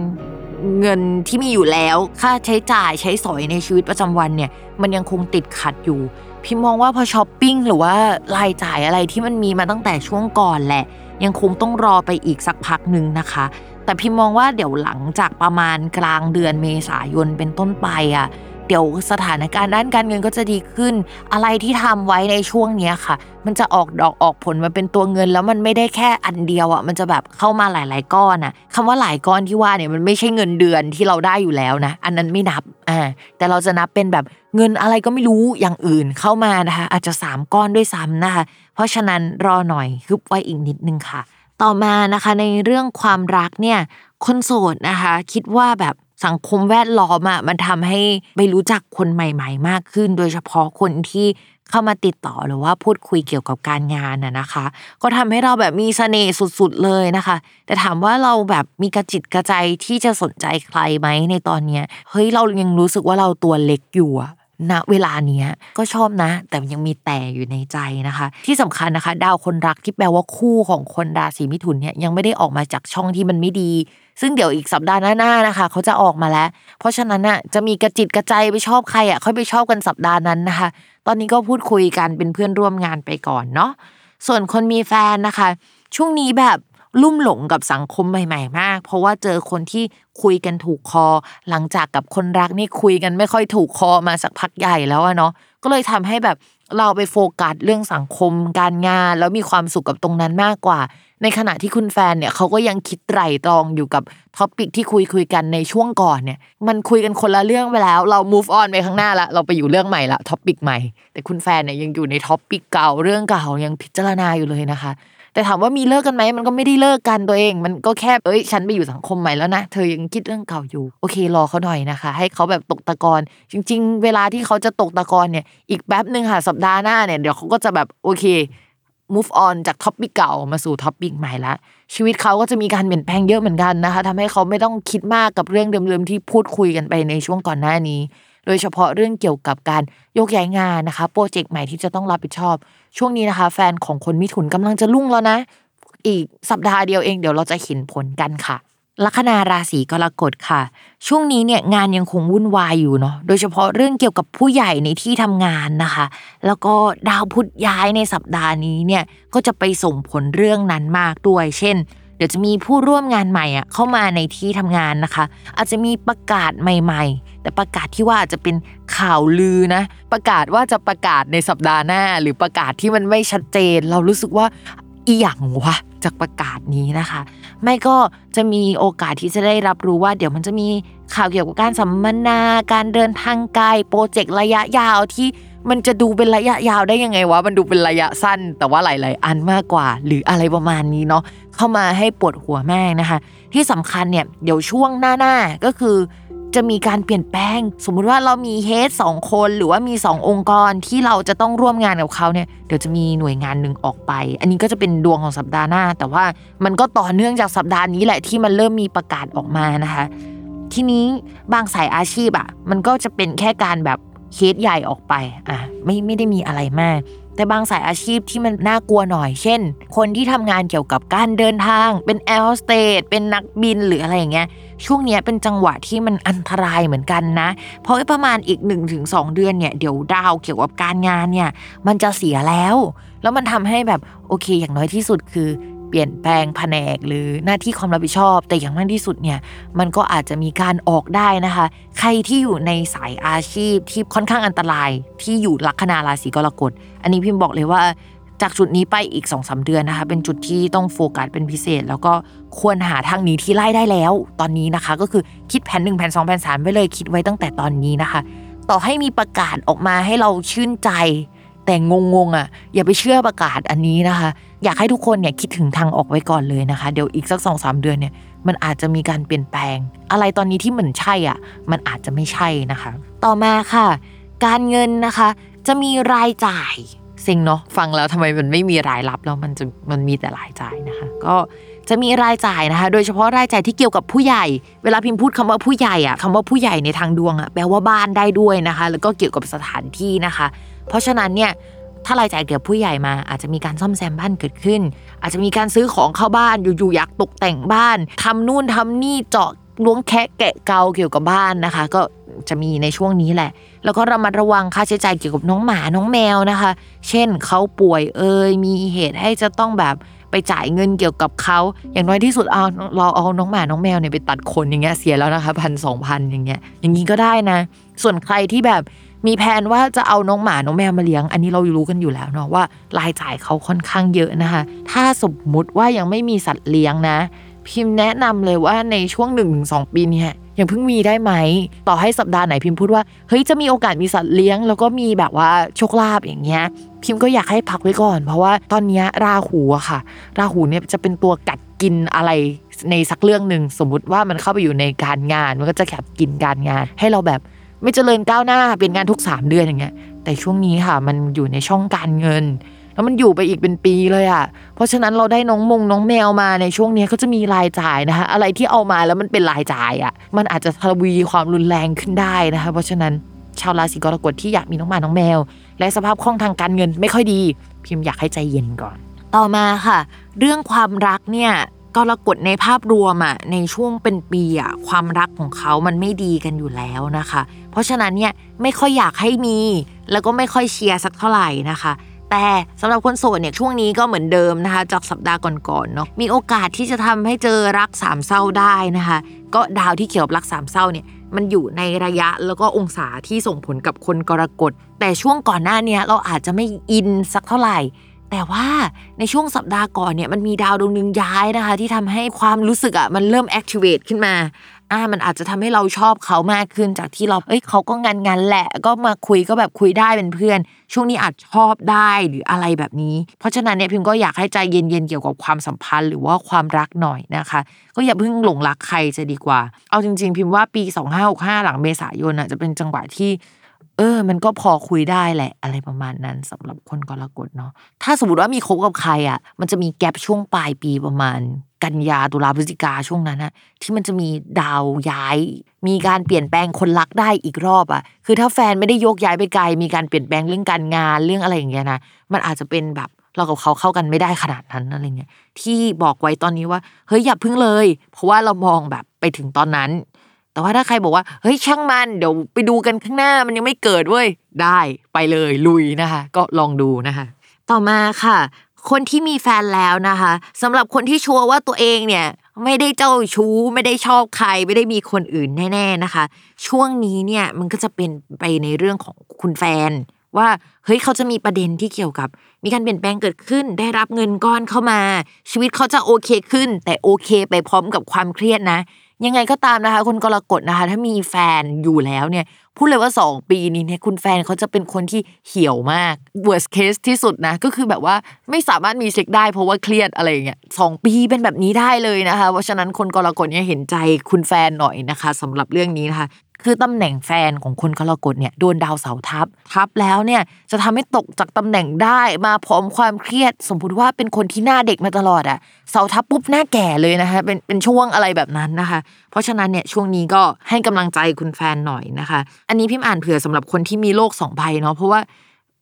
เงินที่มีอยู่แล้ว ค่าใช้จ่ายใช้สอยในชีวิตประจำวันเนี่ย มันยังคงติดขัดอยู่ พี่มองว่าพอช้อปปิ้งหรือว่ารายจ่ายอะไรที่มันมีมาตั้งแต่ช่วงก่อนแหละ ยังคงต้องรอไปอีกสักพักหนึ่งนะคะ แต่พี่มองว่าเดี๋ยวหลังจากประมาณกลางเดือนเมษายนเป็นต้นไปอะ เดี๋ยวสถานการณ์ด้านการเงินก็จะดีขึ้น อะไรที่ทำไว้ในช่วงเนี้ยค่ะ มันจะออกดอกออกผลมาเป็นตัวเงิน แล้วมันไม่ได้แค่อันเดียวอะมันจะแบบเข้ามาหลาย ๆ ก้อนอะคำว่าหลายก้อนที่ว่าเนี่ยมันไม่ใช่เงินเดือนที่เราได้อยู่แล้วนะ อันนั้นไม่นับอ่าแต่เราจะนับเป็นแบบเงินอะไรก็ไม่รู้อย่างอื่นเข้ามานะคะ อาจจะสามก้อนด้วยซ้ำนะคะ เพราะฉะนั้นรอหน่อยฮึบไว้อีกนิดนึงค่ะ ต่อมานะคะในเรื่องความรักเนี่ยคนโสดนะคะ คิดว่าแบบ สังคมแวดล้อมอะมันทำให้ไปรู้จักคนใหม่ ๆ มากขึ้น โดยเฉพาะคนที่เข้ามาติดต่อหรือว่าพูดคุยเกี่ยวกับการงานน่ะนะคะ ก็ทำให้เราแบบมีเสน่ห์สุดๆเลยนะคะ แต่ถามว่าเราแบบมีกระจิตกระใจที่จะสนใจใครไหมในตอนเนี้ยเฮ้ยเรายังรู้สึกว่าเราตัวเล็กอยู่อะณเวลาเนี้ยก็ชอบนะ แต่ยังมีแต่อยู่ในใจนะคะ ที่สำคัญนะคะ ดาวคนรักที่แปลว่าคู่ของคนราศีมิถุนเนี่ยยังไม่ได้ออกมาจากช่องที่มันไม่ดี ซึ่งเดี๋ยวอีกสัปดาห์หน้าๆนะคะ เขาจะออกมาแล้ว เพราะฉะนั้นน่ะจะมีกระจิตกระใจไปชอบใครอะค่อยไปชอบกันสัปดาห์นั้นนะคะ ตอนนี้ก็พูดคุยกันเป็นเพื่อนร่วมงานไปก่อนเนาะส่วนคนมีแฟนนะคะ ช่วงนี้แบบลุ่มหลงกับสังคมใหม่ ๆ มาก เพราะว่าเจอคนที่คุยกันถูกคอ หลังจากกับคนรักนี่คุยกันไม่ค่อยถูกคอมาสักพักใหญ่แล้วอะเนาะก็เลยทำให้แบบเราไปโฟกัสเรื่องสังคมการงาน แล้วมีความสุขกับตรงนั้นมากกว่า ในขณะที่คุณแฟนเนี่ยเขาก็ยังคิดไตร่ตรองอยู่กับ topic ที่คุยคุยกันในช่วงก่อนเนี่ย มันคุยกันคนละเรื่องไปแล้ว เรา move on ไปข้างหน้าละเราไปอยู่เรื่องใหม่ละ topic ใหม่ แต่คุณแฟนเนี่ยยังอยู่ใน topic เก่าเรื่องเก่ายังพิจารณาอยู่เลยนะคะ แต่ถามว่ามีเลิกกันไหมมันก็ไม่ได้เลิกกันตัวเอง มันก็แค่เอ้ย ฉันไปอยู่สังคมใหม่แล้วนะเธอยังคิดเรื่องเก่าอยู่โอเครอเขาหน่อยนะคะ ให้เขาแบบตกตะกอนจริง ๆ เวลาที่เขาจะตกตะกอนเนี่ยอีกแป๊บหนึ่งค่ะสัปดาห์หน้าเนี่ยเดี๋ยวเขาก็จะแบบโอเค move on จาก topic เก่ามาสู่ topic ใหม่ละชีวิตเขาก็จะมีการเปลี่ยนแปลงเยอะเหมือนกันนะคะทำให้เขาไม่ต้องคิดมากกับเรื่องเดิมๆที่พูดคุยกันไปในช่วงก่อนหน้านี้ โดยเฉพาะเรื่องเกี่ยวกับการยกย้ายงานนะคะโปรเจกต์ใหม่ที่จะต้องรับผิดชอบ ช่วงนี้นะคะ แฟนของคนมิถุนกำลังจะรุ่งแล้วนะ อีกสัปดาห์เดียวเองเดี๋ยวเราจะเห็นผลกันค่ะ ลัคนาราศีกรกฎค่ะ ช่วงนี้เนี่ยงานยังคงวุ่นวายอยู่เนาะโดยเฉพาะเรื่องเกี่ยวกับผู้ใหญ่ในที่ทำงานนะคะ แล้วก็ดาวพุธย้ายในสัปดาห์นี้เนี่ยก็จะไปส่งผลเรื่องนั้นมากด้วย เช่น เดี๋ยวจะมีผู้ร่วมงานใหม่อะเข้ามาในที่ทำงานนะคะ อาจจะมีประกาศใหม่ ๆ แต่ประกาศที่ว่าจะเป็นข่าวลือนะ ประกาศว่าจะประกาศในสัปดาห์หน้า หรือประกาศที่มันไม่ชัดเจน เรารู้สึกว่าอีหยังวะจากประกาศนี้นะคะ ไม่ก็จะมีโอกาสที่จะได้รับรู้ว่า เดี๋ยวมันจะมีข่าวเกี่ยวกับการสัมมนา การเดินทางไกล โปรเจกต์ระยะยาวที่มันจะดูเป็นระยะยาวได้ยังไงวะ มันดูเป็นระยะสั้น แต่ว่าหลาย ๆ อันมากกว่า หรืออะไรประมาณนี้เนาะ เข้ามาให้ปวดหัวแม่นะคะ ที่สำคัญเนี่ย เดี๋ยวช่วงหน้า ๆ ก็คือ จะมีการเปลี่ยนแปลง สมมุติว่าเรามีเฮดสองคนหรือว่ามี 2 องค์กรที่เราจะต้องร่วมงานกับเขาเนี่ยเดี๋ยวจะมีหน่วยงานหนึ่งออกไป อันนี้ก็จะเป็นดวงของสัปดาห์หน้า แต่ว่ามันก็ต่อเนื่องจากสัปดาห์นี้แหละที่มันเริ่มมีประกาศออกมานะคะทีนี้บางสายอาชีพอะมันก็จะเป็นแค่การแบบเคสใหญ่ออกไปอะไม่ไม่ได้มีอะไรมาก แต่บางสายอาชีพที่มันน่ากลัวหน่อย เช่น คนที่ทำงานเกี่ยวกับการเดินทาง เป็นแอร์โฮสเตสเป็นนักบินหรืออะไรอย่างเงี้ย ช่วงนี้เป็นจังหวะที่มันอันตรายเหมือนกันนะ เพราะประมาณอีก 1-2 เดือนเนี่ย เดี๋ยวดาวเกี่ยวกับการงานเนี่ย มันจะเสียแล้ว แล้วมันทำให้แบบโอเคอย่างน้อยที่สุดคือ เปลี่ยนแปลงแผนกหรือหน้าที่ความรับผิดชอบ แต่อย่างมากที่สุดเนี่ยมันก็อาจจะมีการออกได้นะคะ ใครที่อยู่ในสายอาชีพที่ค่อนข้างอันตรายที่อยู่ลัคนาราศีกรกฎอันนี้พิมพ์บอกเลยว่าจากจุดนี้ไปอีก2อสเดือนนะคะ เป็นจุดที่ต้องโฟกัสเป็นพิเศษ แล้วก็ควรหาทางหนีที่ไล่ได้แล้ว ตอนนี้นะคะ ก็คือคิดแผน1แผน2แผน3ไว้เลยคิดไว้ตั้งแต่ตอนนี้นะคะ ต่อให้มีประกาศออกมาให้เราชื่นใจ แต่งงงๆอะอย่าไปเชื่อประกาศอันนี้นะคะ อยากให้ทุกคนเนี่ยคิดถึงทางออกไว้ก่อนเลยนะคะ เดี๋ยวอีกสักสองสามเดือนเนี่ยมันอาจจะมีการเปลี่ยนแปลง อะไรตอนนี้ที่เหมือนใช่อะมันอาจจะไม่ใช่นะคะ ต่อมาค่ะ การเงินนะคะ จะมีรายจ่ายเซ็งเนาะฟังแล้วทำไมมันไม่มีรายรับแล้วมันจะมันมีแต่รายจ่ายนะคะ ก็ จะมีรายจ่ายนะคะ โดยเฉพาะรายจ่ายที่เกี่ยวกับผู้ใหญ่ เวลาพิมพ์พูดคำว่าผู้ใหญ่อะคำว่าผู้ใหญ่ในทางดวงอะแปลว่าบ้านได้ด้วยนะคะ แล้วก็เกี่ยวกับสถานที่นะคะ เพราะฉะนั้นเนี่ยถ้ารายจ่ายเกี่ยวกับผู้ใหญ่มาอาจจะมีการซ่อมแซมบ้านเกิดขึ้น อาจจะมีการซื้อของเข้าบ้านอยู่ๆอยากตกแต่งบ้านทำนู่นทำนี่เจาะล้วงแคะแกะเกาเกี่ยวกับบ้านนะคะ ก็จะมีในช่วงนี้แหละ แล้วก็ระมัดระวังค่าใช้จ่ายเกี่ยวกับน้องหมาน้องแมวนะคะ เช่นเขาป่วยเอ่ยมีเหตุให้จะต้องแบบ ไปจ่ายเงินเกี่ยวกับเขา อย่างน้อยที่สุดเอาเราเอาน้องหมาน้องแมวเนี่ยไปตัดขนอย่างเงี้ยเสียแล้วนะคะพันสองพันอย่างเงี้ยอย่างนี้ก็ได้นะ ส่วนใครที่แบบมีแผนว่าจะเอาน้องหมา น้องแมวมาเลี้ยง อันนี้เรารู้กันอยู่แล้วเนาะว่ารายจ่ายเขาค่อนข้างเยอะนะคะ ถ้าสมมุติว่ายังไม่มีสัตว์เลี้ยงนะ พิมพ์แนะนำเลยว่าในช่วง1นถึงสปีเนี่ยยังเพิ่งมีได้ไหม ต่อให้สัปดาห์ไหนพิมพ์พูดว่าเฮ้ยจะมีโอกาสมีสัตว์เลี้ยง แล้วก็มีแบบว่าโชคลาภอย่างเงี้ยพิมพ์ก็อยากให้พักไว้ก่อน เพราะว่าตอนนี้ราหูอะค่ะ ราหูเนี่ยจะเป็นตัวกัดกินอะไรในสักเรื่องหนึ่งสมมุติว่ามันเข้าไปอยู่ในการงาน มันก็จะกัดกินการงาน ให้เราแบบไม่เจริญก้าวหน้าเป็นงานทุก 3 เดือนอย่างเงี้ยแต่ช่วงนี้ค่ะมันอยู่ในช่องการเงิน แล้วมันอยู่ไปอีกเป็นปีเลยอะ่ะ เพราะฉะนั้นเราได้น้องมงน้องแมวมาในช่วงนี้ก็จะมีรายจ่ายนะคะอะไรที่เอามาแล้วมันเป็นรายจ่ายอะ่ะ มันอาจจะทวีความรุนแรงขึ้นได้นะคะ เพราะฉะนั้นชาวราศีกรกฎที่อยากมีน้องหมาน้องแมว และสภาพคล่องทางการเงินไม่ค่อยดี พิมพ์อยากให้ใจเย็นก่อน ต่อมาค่ะ เรื่องความรักเนี่ยกรกฎในภาพรวมอะในช่วงเป็นปีอะความรักของเขามันไม่ดีกันอยู่แล้วนะคะ เพราะฉะนั้นเนี่ยไม่ค่อยอยากให้มี แล้วก็ไม่ค่อยเชียร์สักเท่าไหร่นะคะ แต่สำหรับคนโสดเนี่ยช่วงนี้ก็เหมือนเดิมนะคะ จากสัปดาห์ก่อนๆเนาะมีโอกาสที่จะทำให้เจอรักสามเศร้าได้นะคะ ก็ดาวที่เกี่ยวรักสามเศร้าเนี่ยมันอยู่ในระยะแล้วก็องศาที่ส่งผลกับคนกรกฎ แต่ช่วงก่อนหน้านี้เราอาจจะไม่อินสักเท่าไหร่ แต่ว่าในช่วงสัปดาห์ก่อนเนี่ยมันมีดาวดวงหนึ่งย้ายนะคะ ที่ทำให้ความรู้สึกอะมันเริ่ม activate ขึ้นมา อ่ามันอาจจะทำให้เราชอบเขามากขึ้นจากที่เราเอ้ยเขาก็งานงานแหละ ก็มาคุยก็แบบคุยได้เป็นเพื่อน ช่วงนี้อาจชอบได้หรืออะไรแบบนี้ เพราะฉะนั้นเนี่ยพิมก็อยากให้ใจเย็นๆเกี่ยวกับความสัมพันธ์หรือว่าความรักหน่อยนะคะ ก็อย่าเพิ่งหลงรักใครจะดีกว่า เอาจริง ๆ พิมพ์ว่าปี 2565 หลังเมษายนอะจะเป็นจังหวะที่ เออ มันก็พอคุยได้แหละ อะไรประมาณนั้นสำหรับคนกรกฎเนาะถ้าสมมติว่ามีคบกับใครอะ มันจะมีแกลบช่วงปลายปีประมาณ กันยาตุลาพฤศจิกาช่วงนั้นอะที่มันจะมีดาวย้าย มีการเปลี่ยนแปลงคนรักได้อีกรอบอะคือถ้าแฟนไม่ได้โยกย้ายไปไกล มีการเปลี่ยนแปลงเรื่องการงานเรื่องอะไรอย่างเงี้ยนะมันอาจจะเป็นแบบเรากับเขาเข้ากันไม่ได้ขนาดนั้นอะไรเงี้ยที่บอกไว้ตอนนี้ว่าเฮ้ยอย่าพึ่งเลย เพราะว่าเรามองแบบไปถึงตอนนั้น แต่ว่าถ้าใครบอกว่าเฮ้ยช่างมันเดี๋ยวไปดูกันข้างหน้ามันยังไม่เกิดเว้ยได้ไปเลยลุยนะคะ ก็ลองดูนะคะ ต่อมาค่ะ คนที่มีแฟนแล้วนะคะสำหรับคนที่ชัวร์ว่าตัวเองเนี่ยไม่ได้เจ้าชู้ไม่ได้ชอบใครไม่ได้มีคนอื่นแน่ ๆนะคะ ช่วงนี้เนี่ยมันก็จะเป็นไปในเรื่องของคุณแฟน ว่าเฮ้ยเขาจะมีประเด็นที่เกี่ยวกับ มีการเปลี่ยนแปลงเกิดขึ้น ได้รับเงินก้อนเข้ามา ชีวิตเขาจะโอเคขึ้น แต่โอเคไปพร้อมกับความเครียดนะ ยังไงก็ตามนะคะ คุณกรกฎนะคะ ถ้ามีแฟนอยู่แล้วเนี่ย พูดเลยว่า 2 ปีนี้เนี่ยคุณแฟนเขาจะเป็นคนที่เหี่ยวมาก worst case ที่สุดนะ ก็คือแบบว่าไม่สามารถมีเซ็กได้เพราะว่าเครียดอะไรอย่างเงี้ยสองปีเป็นแบบนี้ได้เลยนะคะ เพราะฉะนั้นคนกรกฎเนี่ยเห็นใจคุณแฟนหน่อยนะคะสำหรับเรื่องนี้นะคะ คือตำแหน่งแฟนของคนกรกฎเนี่ยโดนดาวเสาทับทับแล้วเนี่ยจะทำให้ตกจากตำแหน่งได้มาพร้อมความเครียด สมมติว่าเป็นคนที่หน้าเด็กมาตลอดอะเสาทับปุ๊บหน้าแก่เลยนะคะเป็นเป็นช่วงอะไรแบบนั้นนะคะ เพราะฉะนั้นเนี่ยช่วงนี้ก็ให้กำลังใจคุณแฟนหน่อยนะคะ อันนี้พิมพ์อ่านเผื่อสำหรับคนที่มีโรคสองใบเนาะเพราะว่า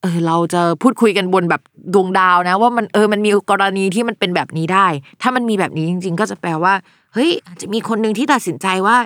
เออเราจะพูดคุยกันบนแบบดวงดาวนะ ว่ามันเออมันมีกรณีที่มันเป็นแบบนี้ได้ ถ้ามันมีแบบนี้จริง ๆ ก็จะแปลว่าเฮ้ยอาจจะมีคนหนึ่งที่ตัดสินใจว่า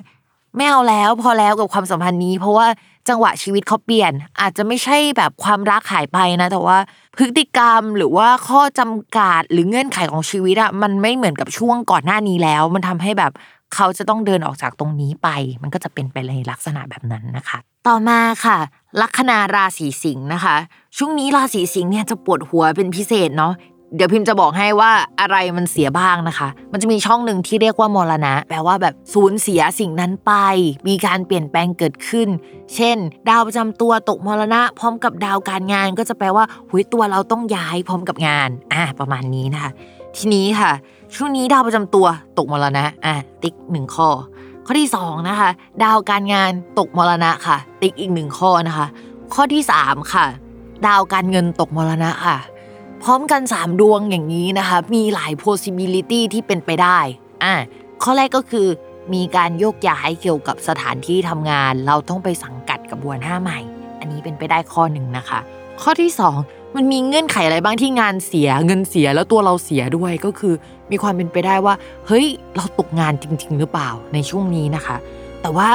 ไม่เอาแล้วพอแล้วกับความสัมพันธ์นี้ เพราะว่าจังหวะชีวิตเขาเปลี่ยน อาจจะไม่ใช่แบบความรักหายไปนะ แต่ว่าพฤติกรรมหรือว่าข้อจำกัดหรือเงื่อนไขของชีวิตอะมันไม่เหมือนกับช่วงก่อนหน้านี้แล้ว มันทำให้แบบเขาจะต้องเดินออกจากตรงนี้ไป มันก็จะเป็นไปในลักษณะแบบนั้นนะคะ ต่อมาค่ะลัคนาราศีสิงห์นะคะ ช่วงนี้ราศีสิงห์เนี่ยจะปวดหัวเป็นพิเศษเนาะ เดี๋ยวพิมพ์จะบอกให้ว่าอะไรมันเสียบ้างนะคะ มันจะมีช่องหนึ่งที่เรียกว่ามรณะ แปลว่าแบบสูญเสียสิ่งนั้นไป มีการเปลี่ยนแปลงเกิดขึ้น เช่น ดาวประจำตัวตกมรณะ พร้อมกับดาวการงาน ก็จะแปลว่าหุยตัวเราต้องย้ายพร้อมกับงาน อ่า ประมาณนี้นะคะ ทีนี้ค่ะ ช่วงนี้ดาวประจำตัวตกมรณะ อะติ๊กหนึ่งข้อ ข้อที่สองนะคะ ดาวการงานตกมรณะค่ะ ติ๊กอีกหนึ่งข้อนะคะ ข้อที่สามค่ะ ดาวการเงินตกมรณะค่ะ พร้อมกัน 3 ดวงอย่างนี้นะคะมีหลาย possibility ที่เป็นไปได้อะข้อแรกก็คือมีการโยกย้ายเกี่ยวกับสถานที่ทำงาน เราต้องไปสังกัดกับบัวหน้าใหม่ อันนี้เป็นไปได้ข้อหนึ่งนะคะ ข้อที่ 2 มันมีเงื่อนไขอะไรบ้างที่งานเสียเงินเสียแล้วตัวเราเสียด้วยก็คือ มีความเป็นไปได้ว่า เฮ้ยเราตกงานจริง ๆ หรือเปล่าในช่วงนี้นะคะ แต่ว่า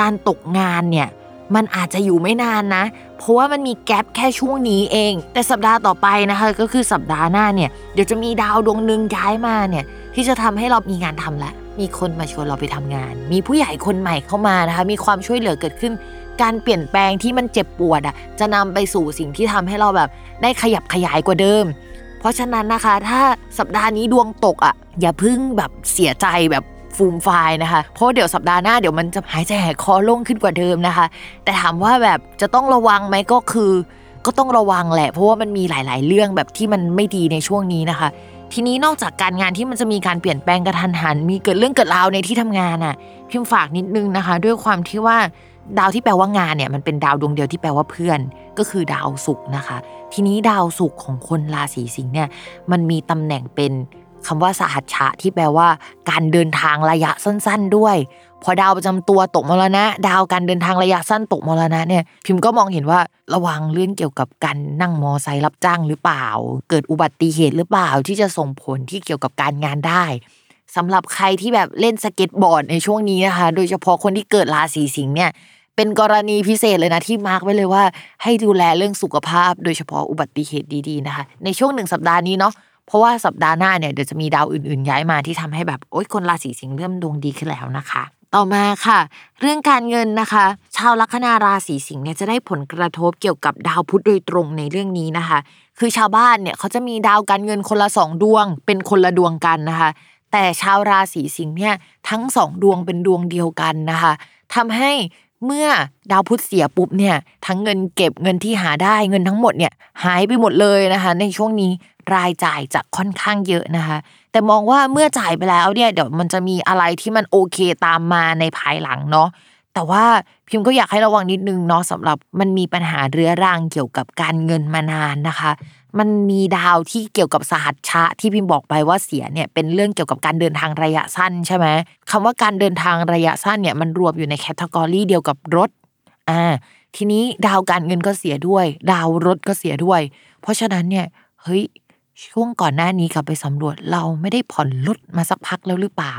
การตกงานเนี่ยมันอาจจะอยู่ไม่นานนะ เพราะว่ามันมีแกลบแค่ช่วงนี้เอง แต่สัปดาห์ต่อไปนะคะก็คือสัปดาห์หน้าเนี่ยเดี๋ยวจะมีดาวดวงหนึ่งย้ายมาเนี่ยที่จะทำให้เรามีงานทำแล้วมีคนมาชวนเราไปทำงาน มีผู้ใหญ่คนใหม่เข้ามานะคะ มีความช่วยเหลือเกิดขึ้น การเปลี่ยนแปลงที่มันเจ็บปวดอะจะนำไปสู่สิ่งที่ทำให้เราแบบได้ขยับขยายกว่าเดิม เพราะฉะนั้นนะคะ ถ้าสัปดาห์นี้ดวงตกอะอย่าพึ่งแบบเสียใจแบบ ฟูมไฟายนะคะ เพราะเดี๋ยวสัปดาห์หน้าเดี๋ยวมันจะหายใจหายคอโล่งขึ้นกว่าเดิมนะคะ แต่ถามว่าแบบจะต้องระวังไหมก็คือ ก็ต้องระวังแหละ เพราะว่ามันมีหลาย ๆ เรื่องแบบที่มันไม่ดีในช่วงนี้นะคะ ทีนี้นอกจากการงานที่มันจะมีการเปลี่ยนแปลงกระทันหัน มีเกิดเรื่องเกิดราวในที่ทำงานอะพิมพ์ฝากนิดนึงนะคะ ด้วยความที่ว่าดาวที่แปลว่างานเนี่ยมันเป็นดาวดวงเดียวที่แปลว่าเพื่อน ก็คือดาวศุกร์นะคะ ทีนี้ดาวศุกร์ของคนราศีสิงห์เนี่ยมันมีตำแหน่งเป็น คำว่าสหัชชะที่แปลว่า การเดินทางระยะสั้น ๆ ด้วย พอดาวประจำตัวตกมรณะ ดาวการเดินทางระยะสั้นตกมรณะเนี่ยพิมพ์ก็มองเห็นว่าระวังเรื่องเกี่ยวกับการนั่งมอไซค์รับจ้างหรือเปล่า เกิดอุบัติเหตุหรือเปล่าที่จะส่งผลที่เกี่ยวกับการงานได้สำหรับใครที่แบบเล่นสเก็ตบอร์ดในช่วงนี้นะคะ โดยเฉพาะคนที่เกิดราศีสิงห์เนี่ยเป็นกรณีพิเศษเลยนะที่ mark ไว้เลยว่า ให้ดูแลเรื่องสุขภาพ โดยเฉพาะอุบัติเหตุดีๆนะคะ ในช่วงหนึ่งสัปดาห์นี้เนาะ เพราะว่าสัปดาห์หน้าเนี่ยเดี๋ยวจะมีดาวอื่นๆ ย้ายมาที่ทำให้แบบโอ๊ยคนราศีสิงห์เริ่มดวงดีขึ้นแล้วนะคะ ต่อมาค่ะ เรื่องการเงินนะคะ ชาวลัคนาราศีสิงห์เนี่ยจะได้ผลกระทบเกี่ยวกับดาวพุธโดยตรงในเรื่องนี้นะคะ คือชาวบ้านเนี่ยเขาจะมีดาวการเงินคนละสองดวง เป็นคนละดวงกันนะคะ แต่ชาวราศีสิงห์เนี่ยทั้งสองดวงเป็นดวงเดียวกันนะคะทำให้ เมื่อดาวพุธเสียปุ๊บเนี่ยทั้งเงินเก็บเงินที่หาได้เงินทั้งหมดเนี่ยหายไปหมดเลยนะคะ ในช่วงนี้รายจ่ายจะค่อนข้างเยอะนะคะ แต่มองว่าเมื่อจ่ายไปแล้วเนี่ยเดี๋ยวมันจะมีอะไรที่มันโอเคตามมาในภายหลังเนาะแต่ว่าพิมพ์ก็อยากให้ระวังนิดนึงเนาะสำหรับมันมีปัญหาเรื้อรังเกี่ยวกับการเงินมานานนะคะ มันมีดาวที่เกี่ยวกับสหัชชะที่พิมพ์บอกไปว่าเสียเนี่ยเป็นเรื่องเกี่ยวกับการเดินทางระยะสั้นใช่ไหมคำว่าการเดินทางระยะสั้นเนี่ยมันรวมอยู่ในแคตตากรีเดียวกับรถอ่าทีนี้ดาวการเงินก็เสียด้วย ดาวรถก็เสียด้วย เพราะฉะนั้นเนี่ยเฮ้ยช่วงก่อนหน้านี้กลับไปสำรวจเราไม่ได้ผ่อนรถมาสักพักแล้วหรือเปล่า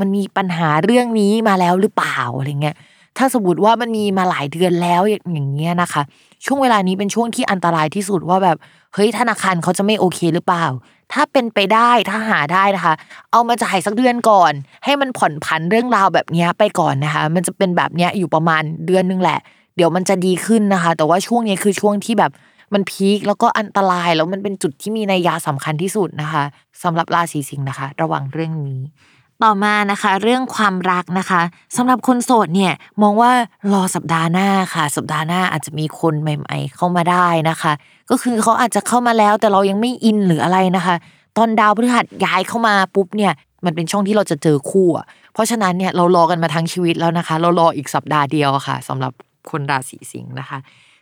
มันมีปัญหาเรื่องนี้มาแล้วหรือเปล่าอะไรเงี้ยถ้าสมมติว่ามันมีมาหลายเดือนแล้วอย่างเงี้ยนะคะ ช่วงเวลานี้เป็นช่วงที่อันตรายที่สุดว่าแบบ เฮ้ยธนาคารเขาจะไม่โอเคหรือเปล่า ถ้าเป็นไปได้ถ้าหาได้นะคะ เอามาจ่ายสักเดือนก่อน ให้มันผ่อนผันเรื่องราวแบบนี้ไปก่อนนะคะ มันจะเป็นแบบนี้อยู่ประมาณเดือนนึงแหละ เดี๋ยวมันจะดีขึ้นนะคะ แต่ว่าช่วงนี้คือช่วงที่แบบมันพีคแล้วก็อันตรายแล้วมันเป็นจุดที่มีนัยยะสำคัญที่สุดนะคะสำหรับราศีสิงห์นะคะ ระวังเรื่องนี้ ต่อมานะคะ เรื่องความรักนะคะสำหรับคนโสดเนี่ยมองว่ารอสัปดาห์หน้าค่ะ สัปดาห์หน้าอาจจะมีคนใหม่ ๆ เข้ามาได้นะคะ ก็คือเขาอาจจะเข้ามาแล้วแต่เรายังไม่อินหรืออะไรนะคะ ตอนดาวพฤหัสย้ายเข้ามาปุ๊บเนี่ยมันเป็นช่องที่เราจะเจอคู่ เพราะฉะนั้นเนี่ยเรารอกันมาทั้งชีวิตแล้วนะคะ เรารออีกสัปดาห์เดียวค่ะสำหรับคนราศีสิงห์นะคะ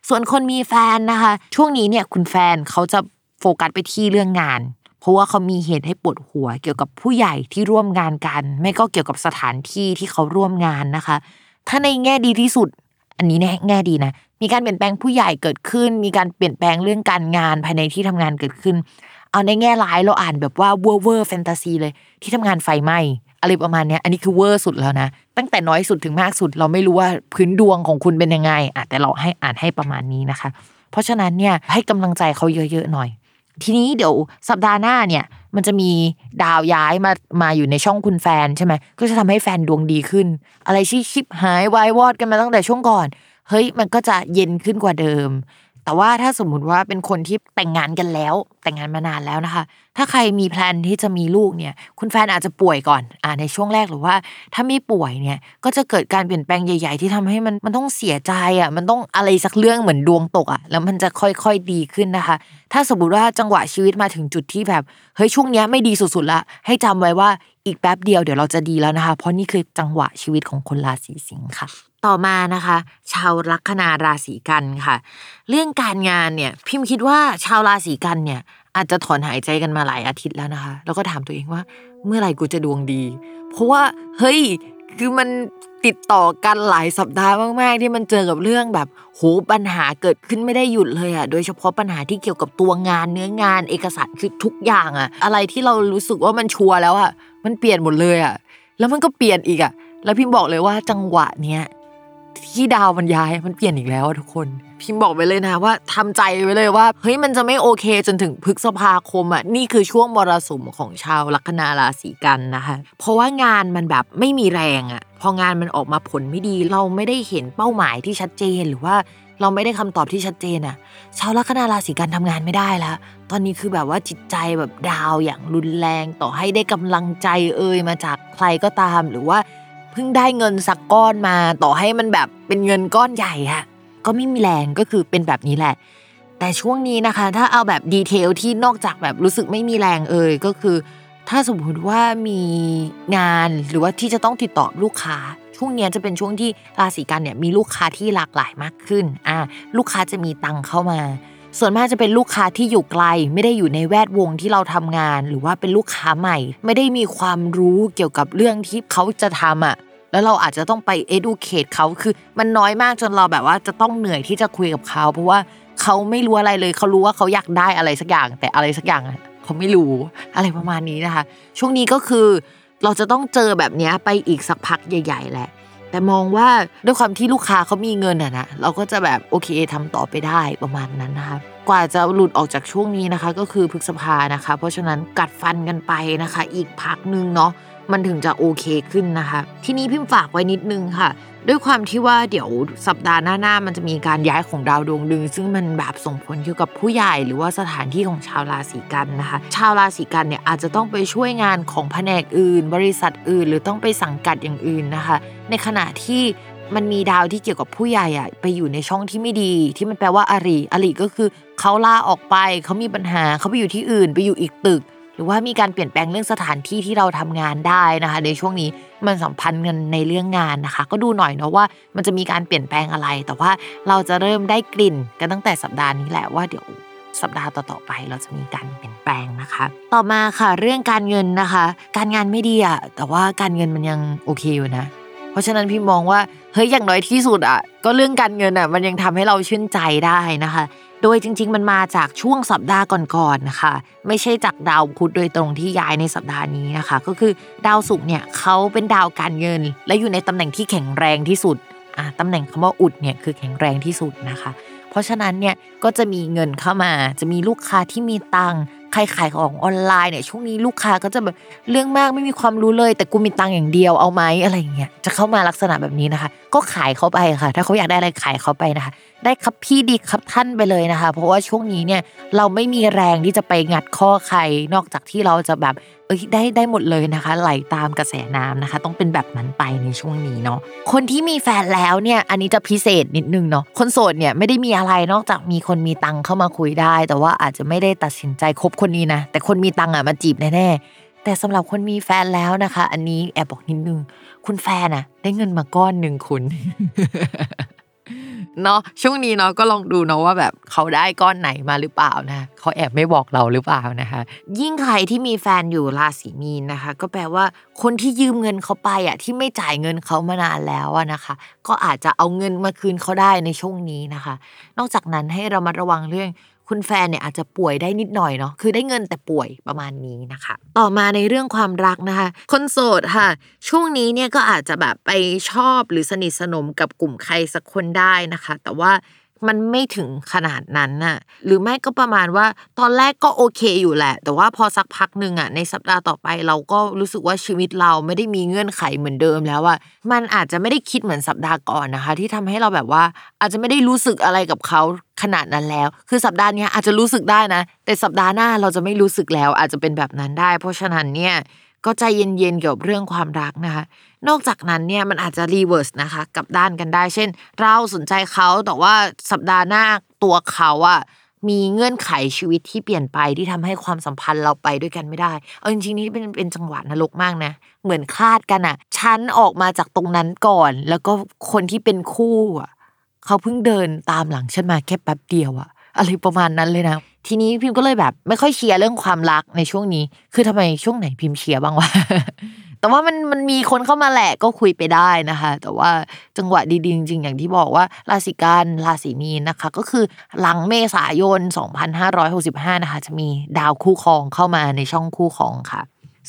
ส่วนคนมีแฟนนะคะ ช่วงนี้เนี่ยคุณแฟนเขาจะโฟกัสไปที่เรื่องงาน เพราะว่าเขามีเหตุให้ปวดหัว เกี่ยวกับผู้ใหญ่ที่ร่วมงานกัน ไม่ก็เกี่ยวกับสถานที่ที่เขาร่วมงานนะคะ ถ้าในแง่ดีที่สุด อันนี้แน่แง่ดีนะ มีการเปลี่ยนแปลงผู้ใหญ่เกิดขึ้น มีการเปลี่ยนแปลงเรื่องการงานภายในที่ทำงานเกิดขึ้น เอาในแง่ร้ายเราอ่านแบบว่าเวอร์เวอร์แฟนตาซีเลยที่ทำงานไฟไหม้อะไรประมาณเนี้ยอันนี้คือเวอร์สุดแล้วนะ ตั้งแต่น้อยสุดถึงมากสุด เราไม่รู้ว่าพื้นดวงของคุณเป็นยังไงอะแต่เราให้อ่านให้ประมาณนี้นะคะ เพราะฉะนั้นเนี่ยให้กำลังใจเขาเยอะๆหน่อย ทีนี้เดี๋ยวสัปดาห์หน้าเนี่ย มันจะมีดาวย้ายมามาอยู่ในช่องคุณแฟนใช่ไหมก็จะทำให้แฟนดวงดีขึ้น อะไรที่ชิบหายวายวอดกันมาตั้งแต่ช่วงก่อน เฮ้ยมันก็จะเย็นขึ้นกว่าเดิม แต่ว่าถ้าสมมุติว่าเป็นคนที่แต่งงานกันแล้ว แต่งงานมานานแล้วนะคะ ถ้าใครมีแพลนที่จะมีลูกเนี่ย คุณแฟนอาจจะป่วยก่อนอ่าในช่วงแรกหรือว่า ถ้าไม่ป่วยเนี่ยก็จะเกิดการเปลี่ยนแปลงใหญ่ๆ ที่ทำให้มันมันต้องเสียใจอะมันต้องอะไรสักเรื่องเหมือนดวงตกอะแล้วมันจะค่อยๆดีขึ้นนะคะ ถ้าสมมติว่าจังหวะชีวิตมาถึงจุดที่แบบเฮ้ยช่วงเนี้ยไม่ดีสุดๆละให้จำไว้ว่าอีกแป๊บเดียวเดี๋ยวเราจะดีแล้วนะคะ เพราะนี่คือจังหวะชีวิตของคนราศีสิงค์ค่ะ ต่อมานะคะ ชาวลัคนาราศีกันค่ะ เรื่องการงานเนี่ย พิมพ์คิดว่าชาวราศีกันเนี่ย อาจจะถอนหายใจกันมาหลายอาทิตย์แล้วนะคะ แล้วก็ถามตัวเองว่า เมื่อไหร่กูจะดวงดี เพราะว่าเฮ้ยคือมันติดต่อกันหลายสัปดาห์มากๆ ที่มันเจอกับเรื่องแบบโหปัญหาเกิดขึ้นไม่ได้หยุดเลยอะโดยเฉพาะปัญหาที่เกี่ยวกับตัวงานเนื้องานเอกสารคือทุกอย่างอะ อะไรที่เรารู้สึกว่ามันชัวร์แล้วอะมันเปลี่ยนหมดเลยอะแล้วมันก็เปลี่ยนอีกอะ แล้วพิมบอกเลยว่าจังหวะเนี้ย ที่ดาวมันย้ายมันเปลี่ยนอีกแล้วทุกคน พิมพ์บอกไปเลยนะว่าทำใจไว้เลยว่าเฮ้ยมันจะไม่โอเคจนถึงพฤษภาคมอะนี่คือช่วงมรสุมของชาวลัคนาราศีกันนะคะ เพราะว่างานมันแบบไม่มีแรงอะ พองานมันออกมาผลไม่ดี เราไม่ได้เห็นเป้าหมายที่ชัดเจนหรือว่าเราไม่ได้คำตอบที่ชัดเจนอะ ชาวลัคนาราศีกันทำงานไม่ได้แล้ว ตอนนี้คือแบบว่าจิตใจแบบดาวอย่างรุนแรงต่อให้ได้กำลังใจเอ่ยมาจากใครก็ตามหรือว่า เพิ่งได้เงินสักก้อนมาต่อให้มันแบบเป็นเงินก้อนใหญ่อะก็ไม่มีแรงก็คือเป็นแบบนี้แหละ แต่ช่วงนี้นะคะ ถ้าเอาแบบดีเทลที่นอกจากแบบรู้สึกไม่มีแรงเอ่ยก็คือ ถ้าสมมติว่ามีงานหรือว่าที่จะต้องติดต่อลูกค้า ช่วงนี้จะเป็นช่วงที่ราศีกันเนี่ยมีลูกค้าที่หลากหลายมากขึ้นอ่าลูกค้าจะมีตังเข้ามา ส่วนมากจะเป็นลูกค้าที่อยู่ไกล ไม่ได้อยู่ในแวดวงที่เราทำงาน หรือว่าเป็นลูกค้าใหม่ ไม่ได้มีความรู้เกี่ยวกับเรื่องที่เขาจะทำอะแล้วเราอาจจะต้องไป educate เขาคือมันน้อยมากจนเราแบบว่าจะต้องเหนื่อยที่จะคุยกับเขา เพราะว่าเขาไม่รู้อะไรเลยเขารู้ว่าเขาอยากได้อะไรสักอย่าง แต่อะไรสักอย่างเขาไม่รู้อะไรประมาณนี้นะคะ ช่วงนี้ก็คือเราจะต้องเจอแบบนี้ไปอีกสักพักใหญ่ ๆ แหละ แต่มองว่าด้วยความที่ลูกค้าเขามีเงินอะนะเราก็จะแบบโอเคทำต่อไปได้ประมาณนั้นนะคะ กว่าจะหลุดออกจากช่วงนี้นะคะ ก็คือพฤษภานะคะ เพราะฉะนั้นกัดฟันกันไปนะคะ อีกพักหนึงเนาะมันถึงจะโอเคขึ้นนะคะ ทีนี้พิมพ์ฝากไว้นิดนึงค่ะ ด้วยความที่ว่าเดี๋ยวสัปดาห์หน้าๆมันจะมีการย้ายของดาวดวงดึง ซึ่งมันแบบส่งผลเกี่ยวกับผู้ใหญ่หรือว่าสถานที่ของชาวราศีกันนะคะ ชาวราศีกันเนี่ยอาจจะต้องไปช่วยงานของแผนกอื่น บริษัทอื่น หรือต้องไปสังกัดอย่างอื่นนะคะ ในขณะที่ มันมีดาวที่เกี่ยวกับผู้ใหญ่อะไปอยู่ในช่องที่ไม่ดี ที่มันแปลว่าอารีอารีก็คือเขาลาออกไปเขามีปัญหาเขาไปอยู่ที่อื่น ไปอยู่อีกตึก หรือว่ามีการเปลี่ยนแปลงเรื่องสถานที่ที่เราทำงานได้นะคะ ในช่วงนี้มันสัมพันธ์กันในเรื่องงานนะคะ ก็ดูหน่อยเนาะว่ามันจะมีการเปลี่ยนแปลงอะไร แต่ว่าเราจะเริ่มได้กลิ่นกันตั้งแต่สัปดาห์นี้แหละว่าเดี๋ยวสัปดาห์ต่อๆไปเราจะมีการเปลี่ยนแปลงนะคะ ต่อมาค่ะเรื่องการเงินนะคะ การงานไม่ดีอะแต่ว่าการเงินมันยังโอเคอยู่นะ เพราะฉะนั้นพี่มองว่า เฮ้ยอย่างน้อยที่สุดอะก็เรื่องการเงินอะมันยังทำให้เราชื่นใจได้นะคะ โดยจริง ๆ มันมาจากช่วงสัปดาห์ก่อนๆนะคะ ไม่ใช่จากดาวพุธโดยตรงที่ย้ายในสัปดาห์นี้นะคะ ก็คือดาวศุกร์เนี่ยเขาเป็นดาวการเงิน และอยู่ในตำแหน่งที่แข็งแรงที่สุดอะตำแหน่งคำว่าอุดเนี่ยคือแข็งแรงที่สุดนะคะ เพราะฉะนั้นเนี่ยก็จะมีเงินเข้ามา จะมีลูกค้าที่มีตังค์ ใครขายของออนไลน์เนี่ยช่วงนี้ลูกค้าก็จะแบบเรื่องมากไม่มีความรู้เลย แต่กูมีตังค์อย่างเดียวเอาไหมอะไรอย่างเงี้ยจะเข้ามาลักษณะแบบนี้นะคะ ก็ขายเขาไปค่ะ ถ้าเขาอยากได้อะไรขายเขาไปนะคะ ได้ครับพี่ดีครับท่านไปเลยนะคะ เพราะว่าช่วงนี้เนี่ยเราไม่มีแรงที่จะไปงัดข้อใครนอกจากที่เราจะแบบ อ้ยได้ได้หมดเลยนะคะ ไหลตามกระแสน้ำนะคะ ต้องเป็นแบบนั้นไปในช่วงนี้เนาะคนที่มีแฟนแล้วเนี่ยอันนี้จะพิเศษนิดนึงเนาะคนโสดเนี่ยไม่ได้มีอะไรนอกจากมีคนมีตังเข้ามาคุยได้ แต่ว่าอาจจะไม่ได้ตัดสินใจคบคนนี้นะแต่คนมีตังอะมาจีบแน่แต่สำหรับคนมีแฟนแล้วนะคะ อันนี้แอบบอกนิดนึง คุณแฟนอะได้เงินมาก้อนหนึ่งคุณ เนาะช่วงนี้เนาะก็ลองดูเนาะว่าแบบเขาได้ก้อนไหนมาหรือเปล่านะเขาแอบไม่บอกเราหรือเปล่านะคะ ยิ่งใครที่มีแฟนอยู่ราศีมีนนะคะ ก็แปลว่าคนที่ยืมเงินเขาไปอะที่ไม่จ่ายเงินเขามานานแล้วอะนะคะ ก็อาจจะเอาเงินมาคืนเขาได้ในช่วงนี้นะคะ นอกจากนั้นให้เรามาระวังเรื่อง คุณแฟนเนี่ยอาจจะป่วยได้นิดหน่อยเนาะคือได้เงินแต่ป่วยประมาณนี้นะคะ ต่อมาในเรื่องความรักนะคะ คนโสดค่ะ ช่วงนี้เนี่ยก็อาจจะแบบไปชอบหรือสนิทสนมกับกลุ่มใครสักคนได้นะคะ แต่ว่า มันไม่ถึงขนาดนั้นน่ะ หรือไม่ก็ประมาณว่าตอนแรกก็โอเคอยู่แหละ แต่ว่าพอสักพักหนึ่งอะในสัปดาห์ต่อไปเราก็รู้สึกว่าชีวิตเราไม่ได้มีเงื่อนไขเหมือนเดิมแล้วอะมันอาจจะไม่ได้คิดเหมือนสัปดาห์ก่อนนะคะ ที่ทำให้เราแบบว่าอาจจะไม่ได้รู้สึกอะไรกับเขาขนาดนั้นแล้ว คือสัปดาห์นี้อาจจะรู้สึกได้นะ แต่สัปดาห์หน้าเราจะไม่รู้สึกแล้วอาจจะเป็นแบบนั้นได้ เพราะฉะนั้นเนี่ย ก็ใจเย็นๆเกี่ยวกับเรื่องความรักนะคะ นอกจากนั้นเนี่ยมันอาจจะ reverse นะคะกลับด้านกันได้ เช่น เราสนใจเขาแต่ว่าสัปดาห์หน้าตัวเขาอะมีเงื่อนไขชีวิตที่เปลี่ยนไปที่ทำให้ความสัมพันธ์เราไปด้วยกันไม่ได้ เอาจริงๆนี่เป็นเป็นจังหวะนรกมากนะ เหมือนคลาดกันอะฉันออกมาจากตรงนั้นก่อน แล้วก็คนที่เป็นคู่อะเขาเพิ่งเดินตามหลังฉันมาแค่แป๊บเดียวอะอะไรประมาณนั้นเลยนะ ทีนี้พิมก็เลยแบบ ไม่ค่อยเชียร์เรื่องความรักในช่วงนี้ คือทำไมช่วงไหนพิมเชียร์บ้างวะแต่ว่ามันมันมีคนเข้ามาแหละก็คุยไปได้นะคะ แต่ว่าจังหวะดีๆจริงๆอย่างที่บอกว่าราศีกันราศีมีนนะคะ ก็คือหลังเมษายน 2565 นะคะ จะมีดาวคู่ครองเข้ามาในช่องคู่ครองค่ะ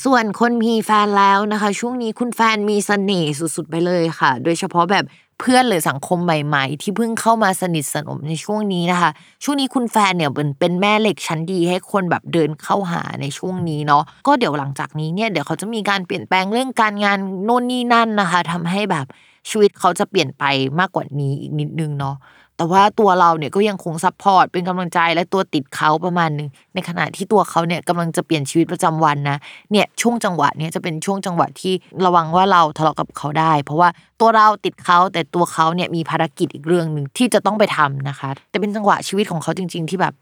ส่วนคนมีแฟนแล้วนะคะ ช่วงนี้คุณแฟนมีเสน่ห์สุดๆไปเลยค่ะ โดยเฉพาะแบบ พื่อนหรือสังคมใหม่ ๆ ที่เพิ่งเข้ามาสนิทสนมในช่วงนี้นะคะ ช่วงนี้คุณแฟนเนี่ยเป็นเป็นแม่เหล็กชั้นดีให้คนแบบเดินเข้าหาในช่วงนี้เนาะก็เดี๋ยวหลังจากนี้เนี่ยเดี๋ยวเขาจะมีการเปลี่ยนแปลงเรื่องการงานโน่นนี่นั่นนะคะทำให้แบบชีวิตเขาจะเปลี่ยนไปมากกว่านี้อีกนิดนึงเนาะ แต่ว่าตัวเราเนี่ยก็ยังคง support เป็นกำลังใจและตัวติดเขาประมาณหนึงในขณะที่ตัวเขาเนี่ยกำลังจะเปลี่ยนชีวิตประจำวันนะเนี่ยช่วงจังหวะเนี่ยจะเป็นช่วงจังหวะที่ระวังว่าเราทะเลาะกับเขาได้ เพราะว่าตัวเราติดเขาแต่ตัวเขาเนี่ยมีภารกิจอีกเรื่องหนึ่งที่จะต้องไปทำนะคะ แต่เป็นจังหวะชีวิตของเขาจริง ๆ ที่แบบ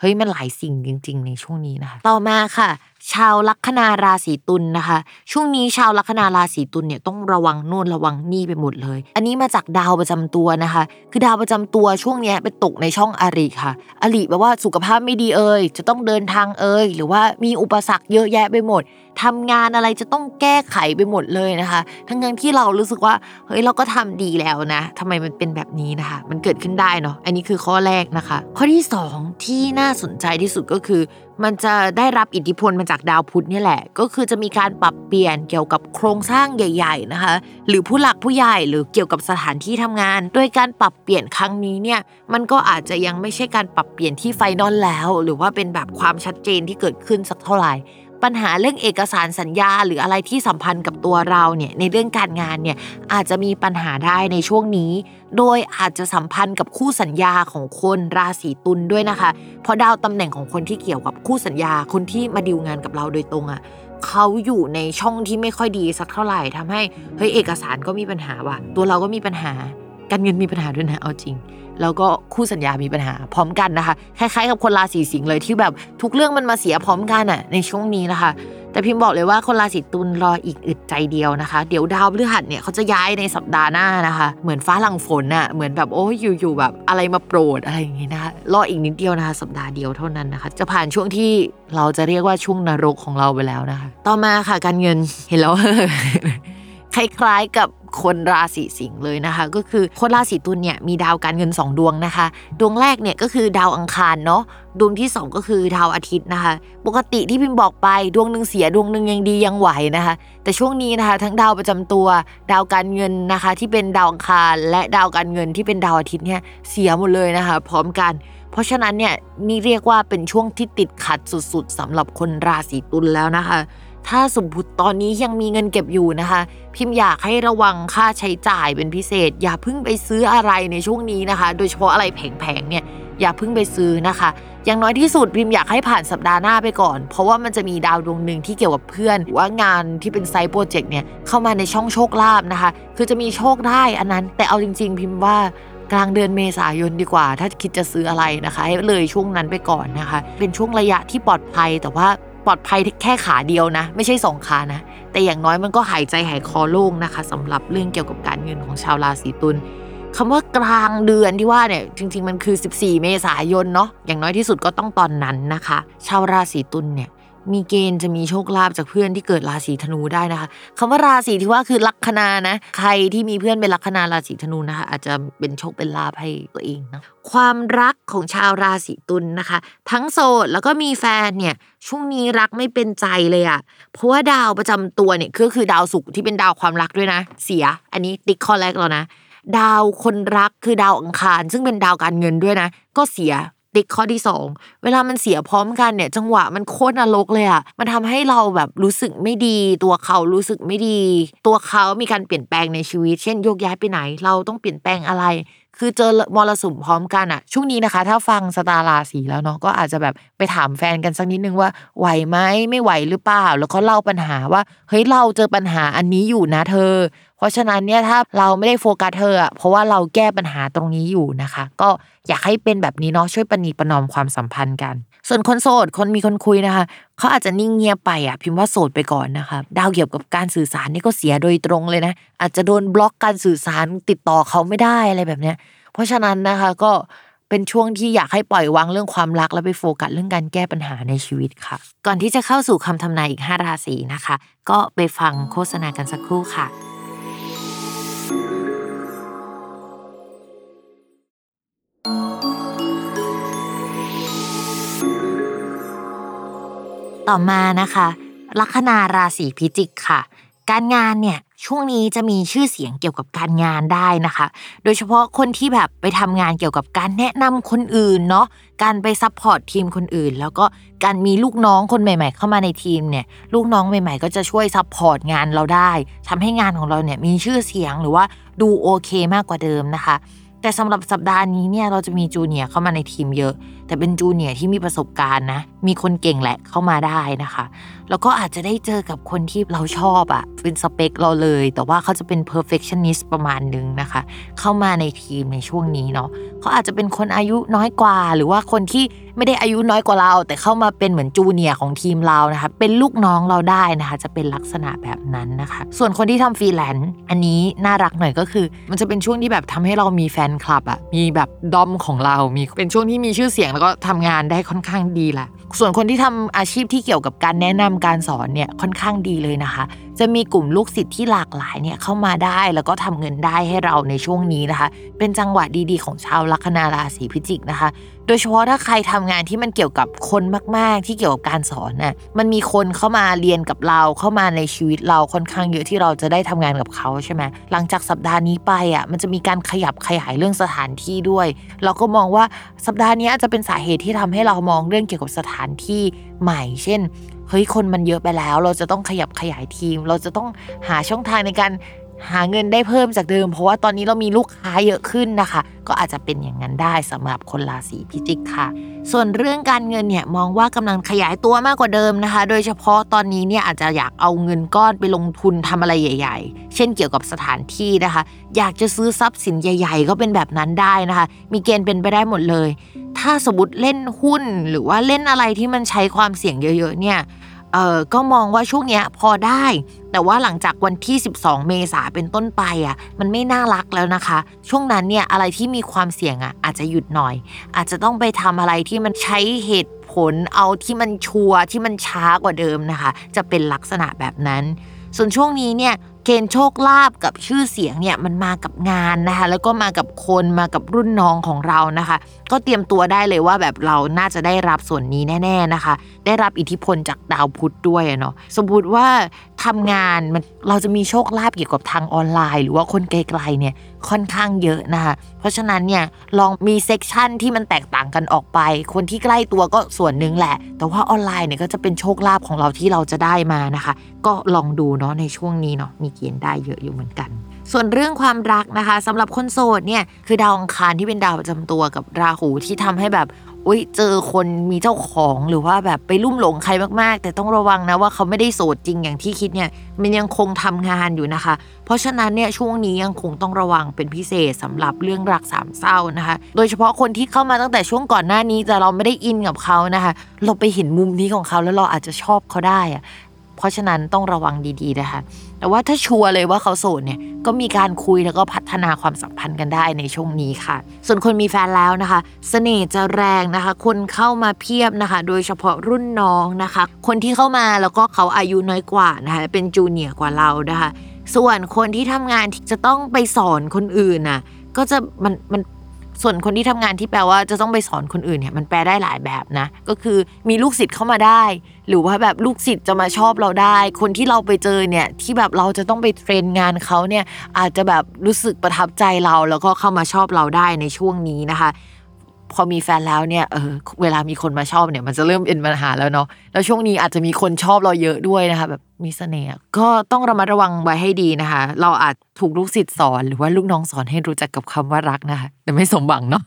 เฮ้ยมันหลายสิ่งจริง ๆ ในช่วงนี้นะคะ ต่อมาค่ะ ชาวลัคนาราศีตุลนะคะ ช่วงนี้ชาวลัคนาราศีตุลเนี่ยต้องระวังโน่นระวังนี่ไปหมดเลย อันนี้มาจากดาวประจำตัวนะคะ คือดาวประจำตัวช่วงนี้ไปตกในช่องอริค่ะ อริแปลว่าสุขภาพไม่ดีเอ่ยจะต้องเดินทางเอ่ยหรือว่ามีอุปสรรคเยอะแยะไปหมด ทำงานอะไรจะต้องแก้ไขไปหมดเลยนะคะ ทั้งนั้นที่เรารู้สึกว่าเฮ้ยเราก็ทำดีแล้วนะทำไมมันเป็นแบบนี้นะคะ มันเกิดขึ้นได้เนาะอันนี้คือข้อแรกนะคะ ข้อที่สองที่น่าสนใจที่สุดก็คือ มันจะได้รับอิทธิพลมาจากดาวพุธนี่แหละ ก็คือจะมีการปรับเปลี่ยนเกี่ยวกับโครงสร้างใหญ่ ๆนะคะ หรือผู้หลักผู้ใหญ่หรือเกี่ยวกับสถานที่ทำงาน โดยการปรับเปลี่ยนครั้งนี้เนี่ยมันก็อาจจะยังไม่ใช่การปรับเปลี่ยนที่ไฟนอลแล้ว หรือว่าเป็นแบบความชัดเจนที่เกิดขึ้นสักเท่าไหร่ ปัญหาเรื่องเอกสารสัญญา หรืออะไรที่สัมพันธ์กับตัวเราเนี่ยในเรื่องการงานเนี่ยอาจจะมีปัญหาได้ในช่วงนี้ โดยอาจจะสัมพันธ์กับคู่สัญญาของคนราศีตุลด้วยนะคะ เพราะดาวตำแหน่งของคนที่เกี่ยวกับคู่สัญญาคนที่มาดีลงานกับเราโดยตรงอะ่ะเขาอยู่ในช่องที่ไม่ค่อยดีสักเท่าไหร่ทำให้เฮ้ยเอกสารก็มีปัญหาว่ะตัวเราก็มีปัญหาการเงินมีปัญหาด้วยนะเอาจริง แล้วก็คู่สัญญามีปัญหาพร้อมกันนะคะ คล้ายๆกับคนราศีสิงห์เลยที่แบบทุกเรื่องมันมาเสียพร้อมกันอะในช่วงนี้นะคะ แต่พิมพ์บอกเลยว่าคนราศีตุลรออีกอึดใจเดียวนะคะ เดี๋ยวดาวพฤหัสเนี่ยเขาจะย้ายในสัปดาห์หน้านะคะ เหมือนฟ้าหลังฝนอะเหมือนแบบโอ้ยอยู่ๆแบบอะไรมาโปรดอะไรอย่างงี้นะคะรออีกนิดเดียวนะคะ สัปดาห์เดียวเท่านั้นนะคะ จะผ่านช่วงที่เราจะเรียกว่าช่วงนรกของเราไปแล้วนะคะ ต่อมาค่ะการเงินเห็นแล้ว คล้ายๆกับคนราศีสิงห์เลยนะคะ ก็คือคนราศีตุลเนี่ยมีดาวการเงิน 2 ดวงนะคะ ดวงแรกเนี่ยก็คือดาวอังคารเนาะดวงที่ 2 ก็คือดาวอาทิตย์นะคะ ปกติที่พิมพ์บอกไปดวงหนึ่งเสียดวงหนึ่งยังดียังไหวนะคะ แต่ช่วงนี้นะคะ ทั้งดาวประจำตัว ดาวการเงินนะคะ ที่เป็นดาวอังคารและดาวการเงินที่เป็นดาวอาทิตย์เนี่ยเสียหมดเลยนะคะ พร้อมกัน เพราะฉะนั้นเนี่ยนี่เรียกว่าเป็นช่วงที่ติดขัดสุด ๆสำหรับคนราศีตุลแล้วนะคะ ถ้าสมมติตอนนี้ยังมีเงินเก็บอยู่นะคะ พิมพ์อยากให้ระวังค่าใช้จ่ายเป็นพิเศษ อย่าเพิ่งไปซื้ออะไรในช่วงนี้นะคะ โดยเฉพาะอะไรแผงๆเนี่ยอย่าเพิ่งไปซื้อนะคะ อย่างน้อยที่สุดพิมพ์อยากให้ผ่านสัปดาห์หน้าไปก่อน เพราะว่ามันจะมีดาวดวงหนึ่งที่เกี่ยวกับเพื่อน หรือว่างานที่เป็นไซต์โปรเจกต์เนี่ยเข้ามาในช่องโชคลาภนะคะ คือจะมีโชคได้อันนั้น แต่เอาจริง ๆ พิมพ์ว่ากลางเดือนเมษายนดีกว่า ถ้าคิดจะซื้ออะไรนะคะ ให้เลยช่วงนั้นไปก่อนนะคะ เป็นช่วงระยะที่ปลอดภัยแต่ว่า ปลอดภัยแค่ขาเดียวนะ ไม่ใช่สองขานะ แต่อย่างน้อยมันก็หายใจหายคอโล่งนะคะสำหรับเรื่องเกี่ยวกับการเงินของชาวราศีตุลคำว่ากลางเดือนที่ว่าเนี่ยจริง ๆ มันคือ 14 เมษายนเนาะอย่างน้อยที่สุดก็ต้องตอนนั้นนะคะ ชาวราศีตุลเนี่ย มีเกณฑ์จะมีโชคลาภจากเพื่อนที่เกิดราศีธนูได้นะคะคำว่าราศีที่ว่าคือลัคนานะ ใครที่มีเพื่อนเป็นลัคนาราศีธนูนะคะ อาจจะเป็นโชคเป็นลาภให้ตัวเองนะความรักของชาวราศีตุลนนะคะ ทั้งโสดแล้วก็มีแฟนเนี่ยช่วงนี้รักไม่เป็นใจเลยอะเพราะว่าดาวประจำตัวเนี่ยก็คือดาวศุกร์ที่เป็นดาวความรักด้วยนะ เสีย อันนี้ติ๊กข้อแรกแล้วนะดาวคนรักคือดาวอังคาร ซึ่งเป็นดาวการเงินด้วยนะ ก็เสีย ติ๊กข้อที่ 2 เวลามันเสียพร้อมกันเนี่ย จังหวะมันโคตรนรกเลยอะมันทำให้เราแบบรู้สึกไม่ดี ตัวเขารู้สึกไม่ดี ตัวเขามีการเปลี่ยนแปลงในชีวิต เช่นโยกย้ายไปไหน เราต้องเปลี่ยนแปลงอะไร คือเจอมรสุมพร้อมกันอะช่วงนี้นะคะ ถ้าฟังสตาราสีแล้วเนาะก็อาจจะแบบไปถามแฟนกันสักนิดนึงว่าไหวไหมไม่ไหวหรือเปล่า แล้วก็เล่าปัญหาว่าเฮ้ยเราเจอปัญหาอันนี้อยู่นะเธอ เพราะฉะนั้นเนี่ยถ้าเราไม่ได้โฟกัสเธออะเพราะว่าเราแก้ปัญหาตรงนี้อยู่นะคะ ก็อยากให้เป็นแบบนี้เนาะช่วยปณีประนอมความสัมพันธ์กัน ส่วนคนโสดคนมีคนคุยนะคะเขาอาจจะนิ่งเงียบไปอะพิมพ์ว่าโสดไปก่อนนะคะดาวเกี่ยวกับการสื่อสารนี่ก็เสียโดยตรงเลยนะอาจจะโดนบล็อกการสื่อสารติดต่อเขาไม่ได้อะไรแบบเนี้ย เพราะฉะนั้นนะคะก็เป็นช่วงที่อยากให้ปล่อยวางเรื่องความรักแล้วไปโฟกัสเรื่องการแก้ปัญหาในชีวิตค่ะ ก่อนที่จะเข้าสู่คำทำนายอีก 5 ราศีนะคะ ก็ไปฟังโฆษณากันสักครู่ค่ะ ต่อมานะคะลัคนาราศีพิจิกค่ะ การงานเนี่ยช่วงนี้จะมีชื่อเสียงเกี่ยวกับการงานได้นะคะ โดยเฉพาะคนที่แบบไปทำงานเกี่ยวกับการแนะนำคนอื่นเนาะ การไป support ทีมคนอื่น แล้วก็การมีลูกน้องคนใหม่ ๆ เข้ามาในทีมเนี่ย ลูกน้องใหม่ ๆ ก็จะช่วย support งานเราได้ทำให้งานของเราเนี่ยมีชื่อเสียงหรือว่าดูโอเคมากกว่าเดิมนะคะ แต่สำหรับสัปดาห์นี้เนี่ยเราจะมี junior เข้ามาในทีมเยอะ แต่เป็น junior ที่มีประสบการณ์นะ มีคนเก่งแหละเข้ามาได้นะคะ แล้วก็อาจจะได้เจอกับคนที่เราชอบอะ่ะเป็นสเปคเราเลย แต่ว่าเขาจะเป็น perfectionist ประมาณนึงนะคะ เข้ามาในทีมในช่วงนี้เนาะเขาอาจจะเป็นคนอายุน้อยกว่า หรือว่าคนที่ไม่ได้อายุน้อยกว่าเรา แต่เข้ามาเป็นเหมือนจูเนียร์ของทีมเรานะคะ เป็นลูกน้องเราได้นะคะ จะเป็นลักษณะแบบนั้นนะคะ ส่วนคนที่ทำฟรีแลนซ์อันนี้น่ารักหน่อยก็คือ มันจะเป็นช่วงที่แบบทำให้เรามีแฟนคลับอะมีแบบดอมของเรา มีเป็นช่วงที่มีชื่อเสียงแล้วก็ทำงานได้ค่อนข้างดีแหละ ส่วนคนที่ทำอาชีพที่เกี่ยวกับการแนะนำการสอนเนี่ยค่อนข้างดีเลยนะคะ จะมีกลุ่มลูกศิษย์ที่หลากหลายเนี่ยเข้ามาได้แล้วก็ทำเงินได้ให้เราในช่วงนี้นะคะ เป็นจังหวะดีๆ ของชาวลัคนาราศีพิจิกนะคะ โดยเฉพาะถ้าใครทำงานที่มันเกี่ยวกับคนมากๆ ที่เกี่ยวกับการสอนน่ะมันมีคนเข้ามาเรียนกับเราเข้ามาในชีวิตเราค่อนข้างเยอะที่เราจะได้ทำงานกับเขาใช่ไหมหลังจากสัปดาห์นี้ไปอะมันจะมีการขยับขยายเรื่องสถานที่ด้วย เราก็มองว่าสัปดาห์นี้อาจจะเป็นสาเหตุที่ทำให้เรามองเรื่องเกี่ยวกับสถานที่ใหม่ เช่น เฮ้ยคนมันเยอะไปแล้ว เราจะต้องขยับขยายทีม เราจะต้องหาช่องทางในการ หาเงินได้เพิ่มจากเดิม เพราะว่าตอนนี้เรามีลูกค้าเยอะขึ้นนะคะ ก็อาจจะเป็นอย่างนั้นได้สำหรับคนราศีพิจิกค่ะ ส่วนเรื่องการเงินเนี่ยมองว่ากำลังขยายตัวมากกว่าเดิมนะคะ โดยเฉพาะตอนนี้เนี่ยอาจจะอยากเอาเงินก้อนไปลงทุนทำอะไรใหญ่ ๆ เช่นเกี่ยวกับสถานที่นะคะ อยากจะซื้อทรัพย์สินใหญ่ ๆ ก็เป็นแบบนั้นได้นะคะ มีเกณฑ์เป็นไปได้หมดเลย ถ้าสมมติเล่นหุ้นหรือว่าเล่นอะไรที่มันใช้ความเสี่ยงเยอะ ๆ เนี่ย เออก็มองว่าช่วงเนี้ยพอได้ แต่ว่าหลังจากวันที่ 12 เมษาเป็นต้นไปอะ มันไม่น่ารักแล้วนะคะ ช่วงนั้นเนี่ยอะไรที่มีความเสี่ยงอะ อาจจะหยุดหน่อย อาจจะต้องไปทำอะไรที่มันใช้เหตุผลเอาที่มันชัวร์ที่มันช้ากว่าเดิมนะคะ จะเป็นลักษณะแบบนั้น ส่วนช่วงนี้เนี่ยเกณฑ์โชคลาภกับชื่อเสียงเนี่ยมันมากับงานนะคะ แล้วก็มากับคนมากับรุ่นน้องของเรานะคะ ก็เตรียมตัวได้เลยว่าแบบเราน่าจะได้รับส่วนนี้แน่ ๆนะคะ ได้รับอิทธิพลจากดาวพุธด้วยเนาะสมมติว่าทำงานมันเราจะมีโชคลาภเกี่ยวกับทางออนไลน์ หรือว่าคนไกลๆเนี่ยค่อนข้างเยอะนะคะเพราะฉะนั้นเนี่ยลองมี section ที่มันแตกต่างกันออกไป คนที่ใกล้ตัวก็ส่วนหนึ่งแหละ แต่ว่าออนไลน์เนี่ยก็จะเป็นโชคลาภของเราที่เราจะได้มานะคะ ก็ลองดูเนาะในช่วงนี้เนาะมีเกณฑ์ได้เยอะอยู่เหมือนกัน ส่วนเรื่องความรักนะคะสำหรับคนโสดเนี่ยคือดาวอังคารที่เป็นดาวประจำตัวกับราหูที่ทำให้แบบอุ้ยเจอคนมีเจ้าของหรือว่าแบบไปลุ่มหลงใครมากๆ แต่ต้องระวังนะว่าเขาไม่ได้โสดจริงอย่างที่คิดเนี่ยมันยังคงทำงานอยู่นะคะ เพราะฉะนั้นเนี่ยช่วงนี้ยังคงต้องระวังเป็นพิเศษสำหรับเรื่องรักสามเศร้านะคะ โดยเฉพาะคนที่เข้ามาตั้งแต่ช่วงก่อนหน้านี้แต่เราไม่ได้อินกับเขานะคะ เราไปเห็นมุมนี้ของเขาแล้วเราอาจจะชอบเขาได้อะเพราะฉะนั้นต้องระวังดีๆนะคะ แต่ว่าถ้าชัวร์เลยว่าเขาโสดเนี่ยก็มีการคุยแล้วก็พัฒนาความสัมพันธ์กันได้ในช่วงนี้ค่ะ ส่วนคนมีแฟนแล้วนะคะเสน่ห์จะแรงนะคะ คนเข้ามาเพียบนะคะ โดยเฉพาะรุ่นน้องนะคะ คนที่เข้ามาแล้วก็เขาอายุน้อยกว่านะคะเป็นจูเนียร์กว่าเรานะคะ ส่วนคนที่ทำงานที่จะต้องไปสอนคนอื่นน่ะก็จะมันมัน ส่วนคนที่ทำงานที่แปลว่าจะต้องไปสอนคนอื่นเนี่ยมันแปลได้หลายแบบนะ ก็คือมีลูกศิษย์เข้ามาได้ หรือว่าแบบลูกศิษย์จะมาชอบเราได้ คนที่เราไปเจอเนี่ยที่แบบเราจะต้องไปเทรนงานเขาเนี่ยอาจจะแบบรู้สึกประทับใจเราแล้วก็เข้ามาชอบเราได้ในช่วงนี้นะคะ พอมีแฟนแล้วเนี่ยเออเวลามีคนมาชอบเนี่ย มันจะเริ่มเป็นปัญหาแล้วเนาะแล้วช่วงนี้อาจจะมีคนชอบเราเยอะด้วยนะคะ แบบมีเสน่ห์ก็ต้องระมัดระวังไว้ให้ดีนะคะ เราอาจถูกลูกศิษย์สอนหรือว่าลูกน้องสอนให้รู้จักกับคำว่ารักนะคะ แต่ไม่สมหวังเนาะ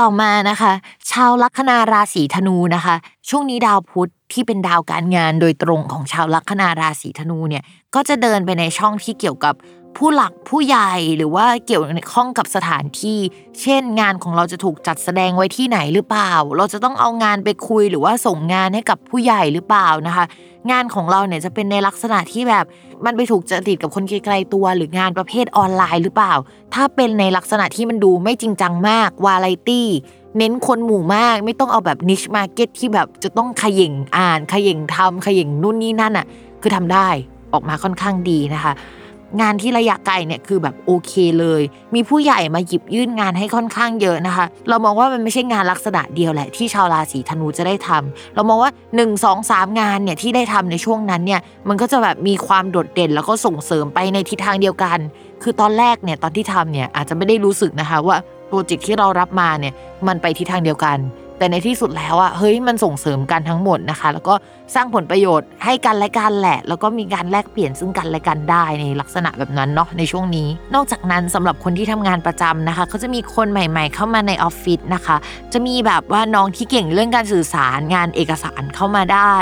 ต่อมานะคะ ชาวลัคนาราศีธนูนะคะ ช่วงนี้ดาวพุธที่เป็นดาวการงานโดยตรงของชาวลัคนาราศีธนูเนี่ยก็จะเดินไปในช่องที่เกี่ยวกับ ผู้หลักผู้ใหญ่หรือว่าเกี่ยวข้องกับสถานที่ เช่น งานของเราจะถูกจัดแสดงไว้ที่ไหนหรือเปล่า เราจะต้องเอางานไปคุยหรือว่าส่งงานให้กับผู้ใหญ่หรือเปล่านะคะ งานของเราเนี่ยจะเป็นในลักษณะที่แบบมันไปถูกจริตกับคนไกลๆตัว หรืองานประเภทออนไลน์หรือเปล่า ถ้าเป็นในลักษณะที่มันดูไม่จริงจังมากวาไรตี้เน้นคนหมู่มากไม่ต้องเอาแบบ niche market ที่แบบจะต้องเขย่งอ่านเขย่งทำเขย่งนู่นนี่นั่นอะคือทำได้ออกมาค่อนข้างดีนะคะ งานที่ระยะไกลเนี่ยคือแบบโอเคเลย มีผู้ใหญ่มาหยิบยื่นงานให้ค่อนข้างเยอะนะคะ เรามองว่ามันไม่ใช่งานลักษณะเดียวแหละ ที่ชาวราศีธนูจะได้ทำเรามองว่า 1 2 3 งานเนี่ยที่ได้ทำในช่วงนั้นเนี่ยมันก็จะแบบมีความโดดเด่นแล้วก็ส่งเสริมไปในทิศทางเดียวกัน คือตอนแรกเนี่ยตอนที่ทำเนี่ยอาจจะไม่ได้รู้สึกนะคะว่าโปรเจกต์ที่เรารับมาเนี่ยมันไปทิศทางเดียวกัน แต่ในที่สุดแล้วอะเฮ้ยมันส่งเสริมกันทั้งหมดนะคะ แล้วก็สร้างผลประโยชน์ให้กันและกันแหละ แล้วก็มีการแลกเปลี่ยนซึ่งกันและกันได้ในลักษณะแบบนั้นเนาะในช่วงนี้ นอกจากนั้นสำหรับคนที่ทำงานประจำนะคะเขาจะมีคนใหม่ ๆ เข้ามาในออฟฟิศนะคะ จะมีแบบว่าน้องที่เก่งเรื่องการสื่อสารงานเอกสารเข้ามาได้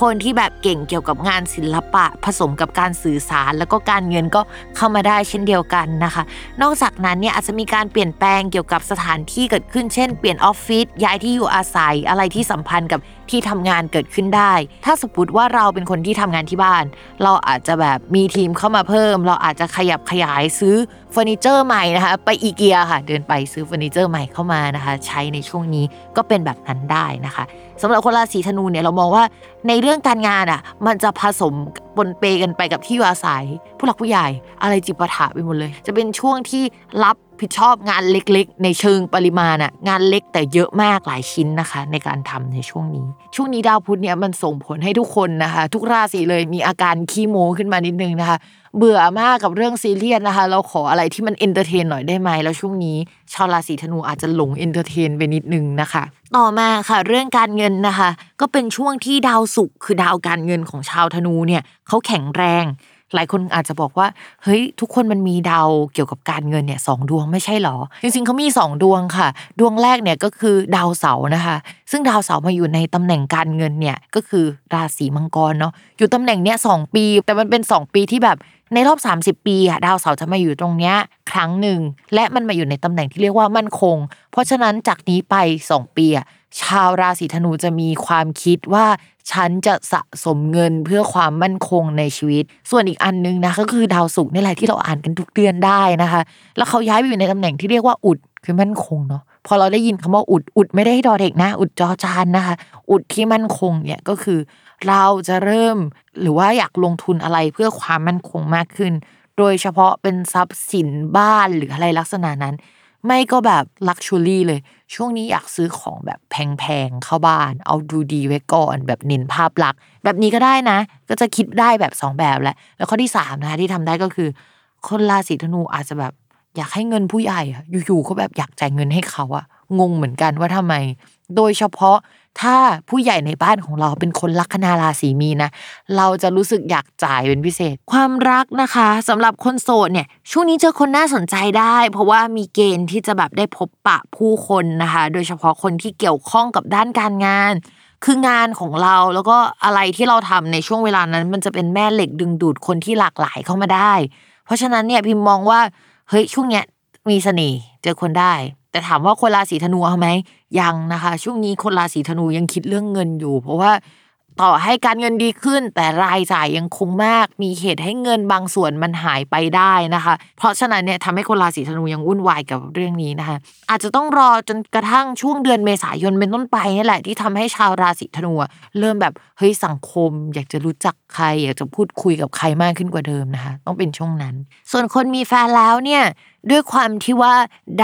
คนที่แบบเก่งเกี่ยวกับงานศิลปะ ผสมกับการสื่อสาร แล้วก็การเงินก็เข้ามาได้เช่นเดียวกันนะคะ นอกจากนั้นเนี่ยอาจจะมีการเปลี่ยนแปลงเกี่ยวกับสถานที่เกิดขึ้นเช่น เปลี่ยนออฟฟิศย้ายที่อยู่อาศัยอะไรที่สัมพันธ์กับ ที่ทำงานเกิดขึ้นได้ ถ้าสมมติว่าเราเป็นคนที่ทำงานที่บ้าน เราอาจจะแบบมีทีมเข้ามาเพิ่ม เราอาจจะขยับขยายซื้อเฟอร์นิเจอร์ใหม่นะคะ ไปอีเกียค่ะ เดินไปซื้อเฟอร์นิเจอร์ใหม่เข้ามานะคะ ใช้ในช่วงนี้ก็เป็นแบบนั้นได้นะคะสำหรับคนราศีธนูเนี่ยเรามองว่าในเรื่องการงานอะมันจะผสมปนเปกันไปกับที่อยู่อาศัย ผู้หลักผู้ใหญ่อะไรจิปาถะไปหมดเลย จะเป็นช่วงที่รับ ผิดชอบงานเล็กๆ ในเชิงปริมาณอะงานเล็กแต่เยอะมากหลายชิ้นนะคะ ในการทำในช่วงนี้ ช่วงนี้ดาวพุธเนี่ยมันส่งผลให้ทุกคนนะคะ ทุกราศีเลยมีอาการขี้โมขึ้นมานิดนึงนะคะ เบื่อมากกับเรื่องซีเรียสนะคะ เราขออะไรที่มัน entertain หน่อยได้ไหมแล้วช่วงนี้ ชาวราศีธนูอาจจะหลง entertain ไปนิดนึงนะคะต่อมาค่ะเรื่องการเงินนะคะ ก็เป็นช่วงที่ดาวศุกร์คือดาวการเงินของชาวธนูเนี่ยเขาแข็งแรง หลายคนอาจจะบอกว่า เฮ้ย ทุกคนมันมีดาวเกี่ยวกับการเงินเนี่ยสองดวงไม่ใช่หรอ จริงๆเขามีสองดวงค่ะ ดวงแรกเนี่ยก็คือดาวเสาร์นะคะ ซึ่งดาวเสาร์มาอยู่ในตำแหน่งการเงินเนี่ยก็คือราศีมังกรเนาะอยู่ตำแหน่งเนี้ยสองปี แต่มันเป็น 2 ปีที่แบบ ในรอบ 30 ปีอะดาวเสาร์จะมาอยู่ตรงเนี้ยครั้งหนึ่ง และมันมาอยู่ในตำแหน่งที่เรียกว่ามั่นคง เพราะฉะนั้นจากนี้ไป 2 ปีอะชาวราศีธนูจะมีความคิดว่าฉันจะสะสมเงินเพื่อความมั่นคงในชีวิต ส่วนอีกอันนึงนะก็คือดาวศุกร์นี่แหละที่เราอ่านกันทุกเดือนได้นะคะ แล้วเขาย้ายไปอยู่ในตำแหน่งที่เรียกว่าอุดคือมั่นคงเนาะพอเราได้ยินคำว่าอุดอุดไม่ได้ให้ดอเด็กนะ อุดจอจานนะคะ อุดที่มั่นคงเนี่ยก็คือ เราจะเริ่มหรือว่าอยากลงทุนอะไรเพื่อความมั่นคงมากขึ้น โดยเฉพาะเป็นทรัพย์สินบ้านหรืออะไรลักษณะนั้น ไม่ก็แบบลักชัวรี่เลย ช่วงนี้อยากซื้อของแบบแพงๆเข้าบ้าน เอาดูดีไว้ก่อนแบบเน้นภาพลักษณ์แบบนี้ก็ได้นะ ก็จะคิดได้แบบสองแบบแหละแล้วข้อที่สามนะคะที่ทำได้ก็คือ คนราศีธนูอาจจะแบบอยากให้เงินผู้ใหญ่อะอยู่ๆเขาแบบอยากจ่ายเงินให้เขาอะงงเหมือนกันว่าทำไม โดยเฉพาะ ถ้าผู้ใหญ่ในบ้านของเราเป็นคนลัคนาราศีมีนะ เราจะรู้สึกอยากจ่ายเป็นพิเศษ ความรักนะคะสำหรับคนโสดเนี่ย ช่วงนี้เจอคนน่าสนใจได้ เพราะว่ามีเกณฑ์ที่จะแบบได้พบปะผู้คนนะคะ โดยเฉพาะคนที่เกี่ยวข้องกับด้านการงาน คืองานของเราแล้วก็อะไรที่เราทำในช่วงเวลานั้น มันจะเป็นแม่เหล็กดึงดูดคนที่หลากหลายเข้ามาได้ เพราะฉะนั้นเนี่ยพิมมองว่าเฮ้ยช่วงเนี้ยมีเสน่ห์เจอคนได้ แต่ถามว่าคนราศีธนูเอาไหม ยังนะคะ ช่วงนี้คนราศีธนูยังคิดเรื่องเงินอยู่ เพราะว่าต่อให้การเงินดีขึ้น แต่รายจ่ายยังคงมาก มีเหตุให้เงินบางส่วนมันหายไปได้นะคะ เพราะฉะนั้นเนี่ยทำให้คนราศีธนูยังวุ่นวายกับเรื่องนี้นะคะ อาจจะต้องรอจนกระทั่งช่วงเดือนเมษายนเป็นต้นไปนี่แหละที่ทำให้ชาวราศีธนูเริ่มแบบเฮ้ยสังคม อยากจะรู้จักใคร อยากจะพูดคุยกับใครมากขึ้นกว่าเดิมนะคะ ต้องเป็นช่วงนั้น ส่วนคนมีแฟนแล้วเนี่ยด้วยความที่ว่า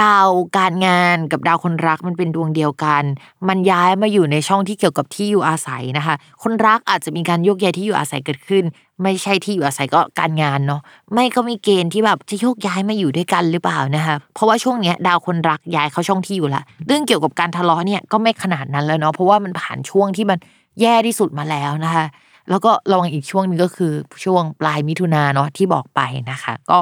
ดาวการงานกับดาวคนรักมันเป็นดวงเดียวกัน มันย้ายมาอยู่ในช่องที่เกี่ยวกับที่อยู่อาศัยนะคะ คนรักอาจจะมีการโยกย้ายที่อยู่อาศัยเกิดขึ้น ไม่ใช่ที่อยู่อาศัยก็การงานเนาะไม่ก็มีเกณฑ์ที่แบบจะโยกย้ายมาอยู่ด้วยกันหรือเปล่านะคะเพราะว่าช่วงเนี้ยดาวคนรักย้ายเข้าช่องที่อยู่ละเรื่องเกี่ยวกับการทะเลาะเนี่ยก็ไม่ขนาดนั้นแล้วเนาะเพราะว่ามันผ่านช่วงที่มันแย่ที่สุดมาแล้วนะคะแล้วก็ระวังอีกช่วงนึงก็คือช่วงปลายมิถุนาเนาะที่บอกไปนะคะ ก็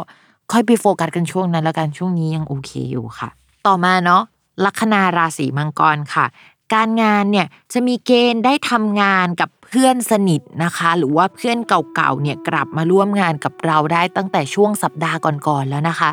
ค่อยไปโฟกัสกันช่วงนั้นแล้วกันช่วงนี้ยังโอเคอยู่ค่ะ ต่อมาเนาะลัคนาราศีมังกรค่ะ การงานเนี่ยจะมีเกณฑ์ได้ทำงานกับเพื่อนสนิทนะคะ หรือว่าเพื่อนเก่าๆเนี่ยกลับมาร่วมงานกับเราได้ตั้งแต่ช่วงสัปดาห์ก่อนๆแล้วนะคะ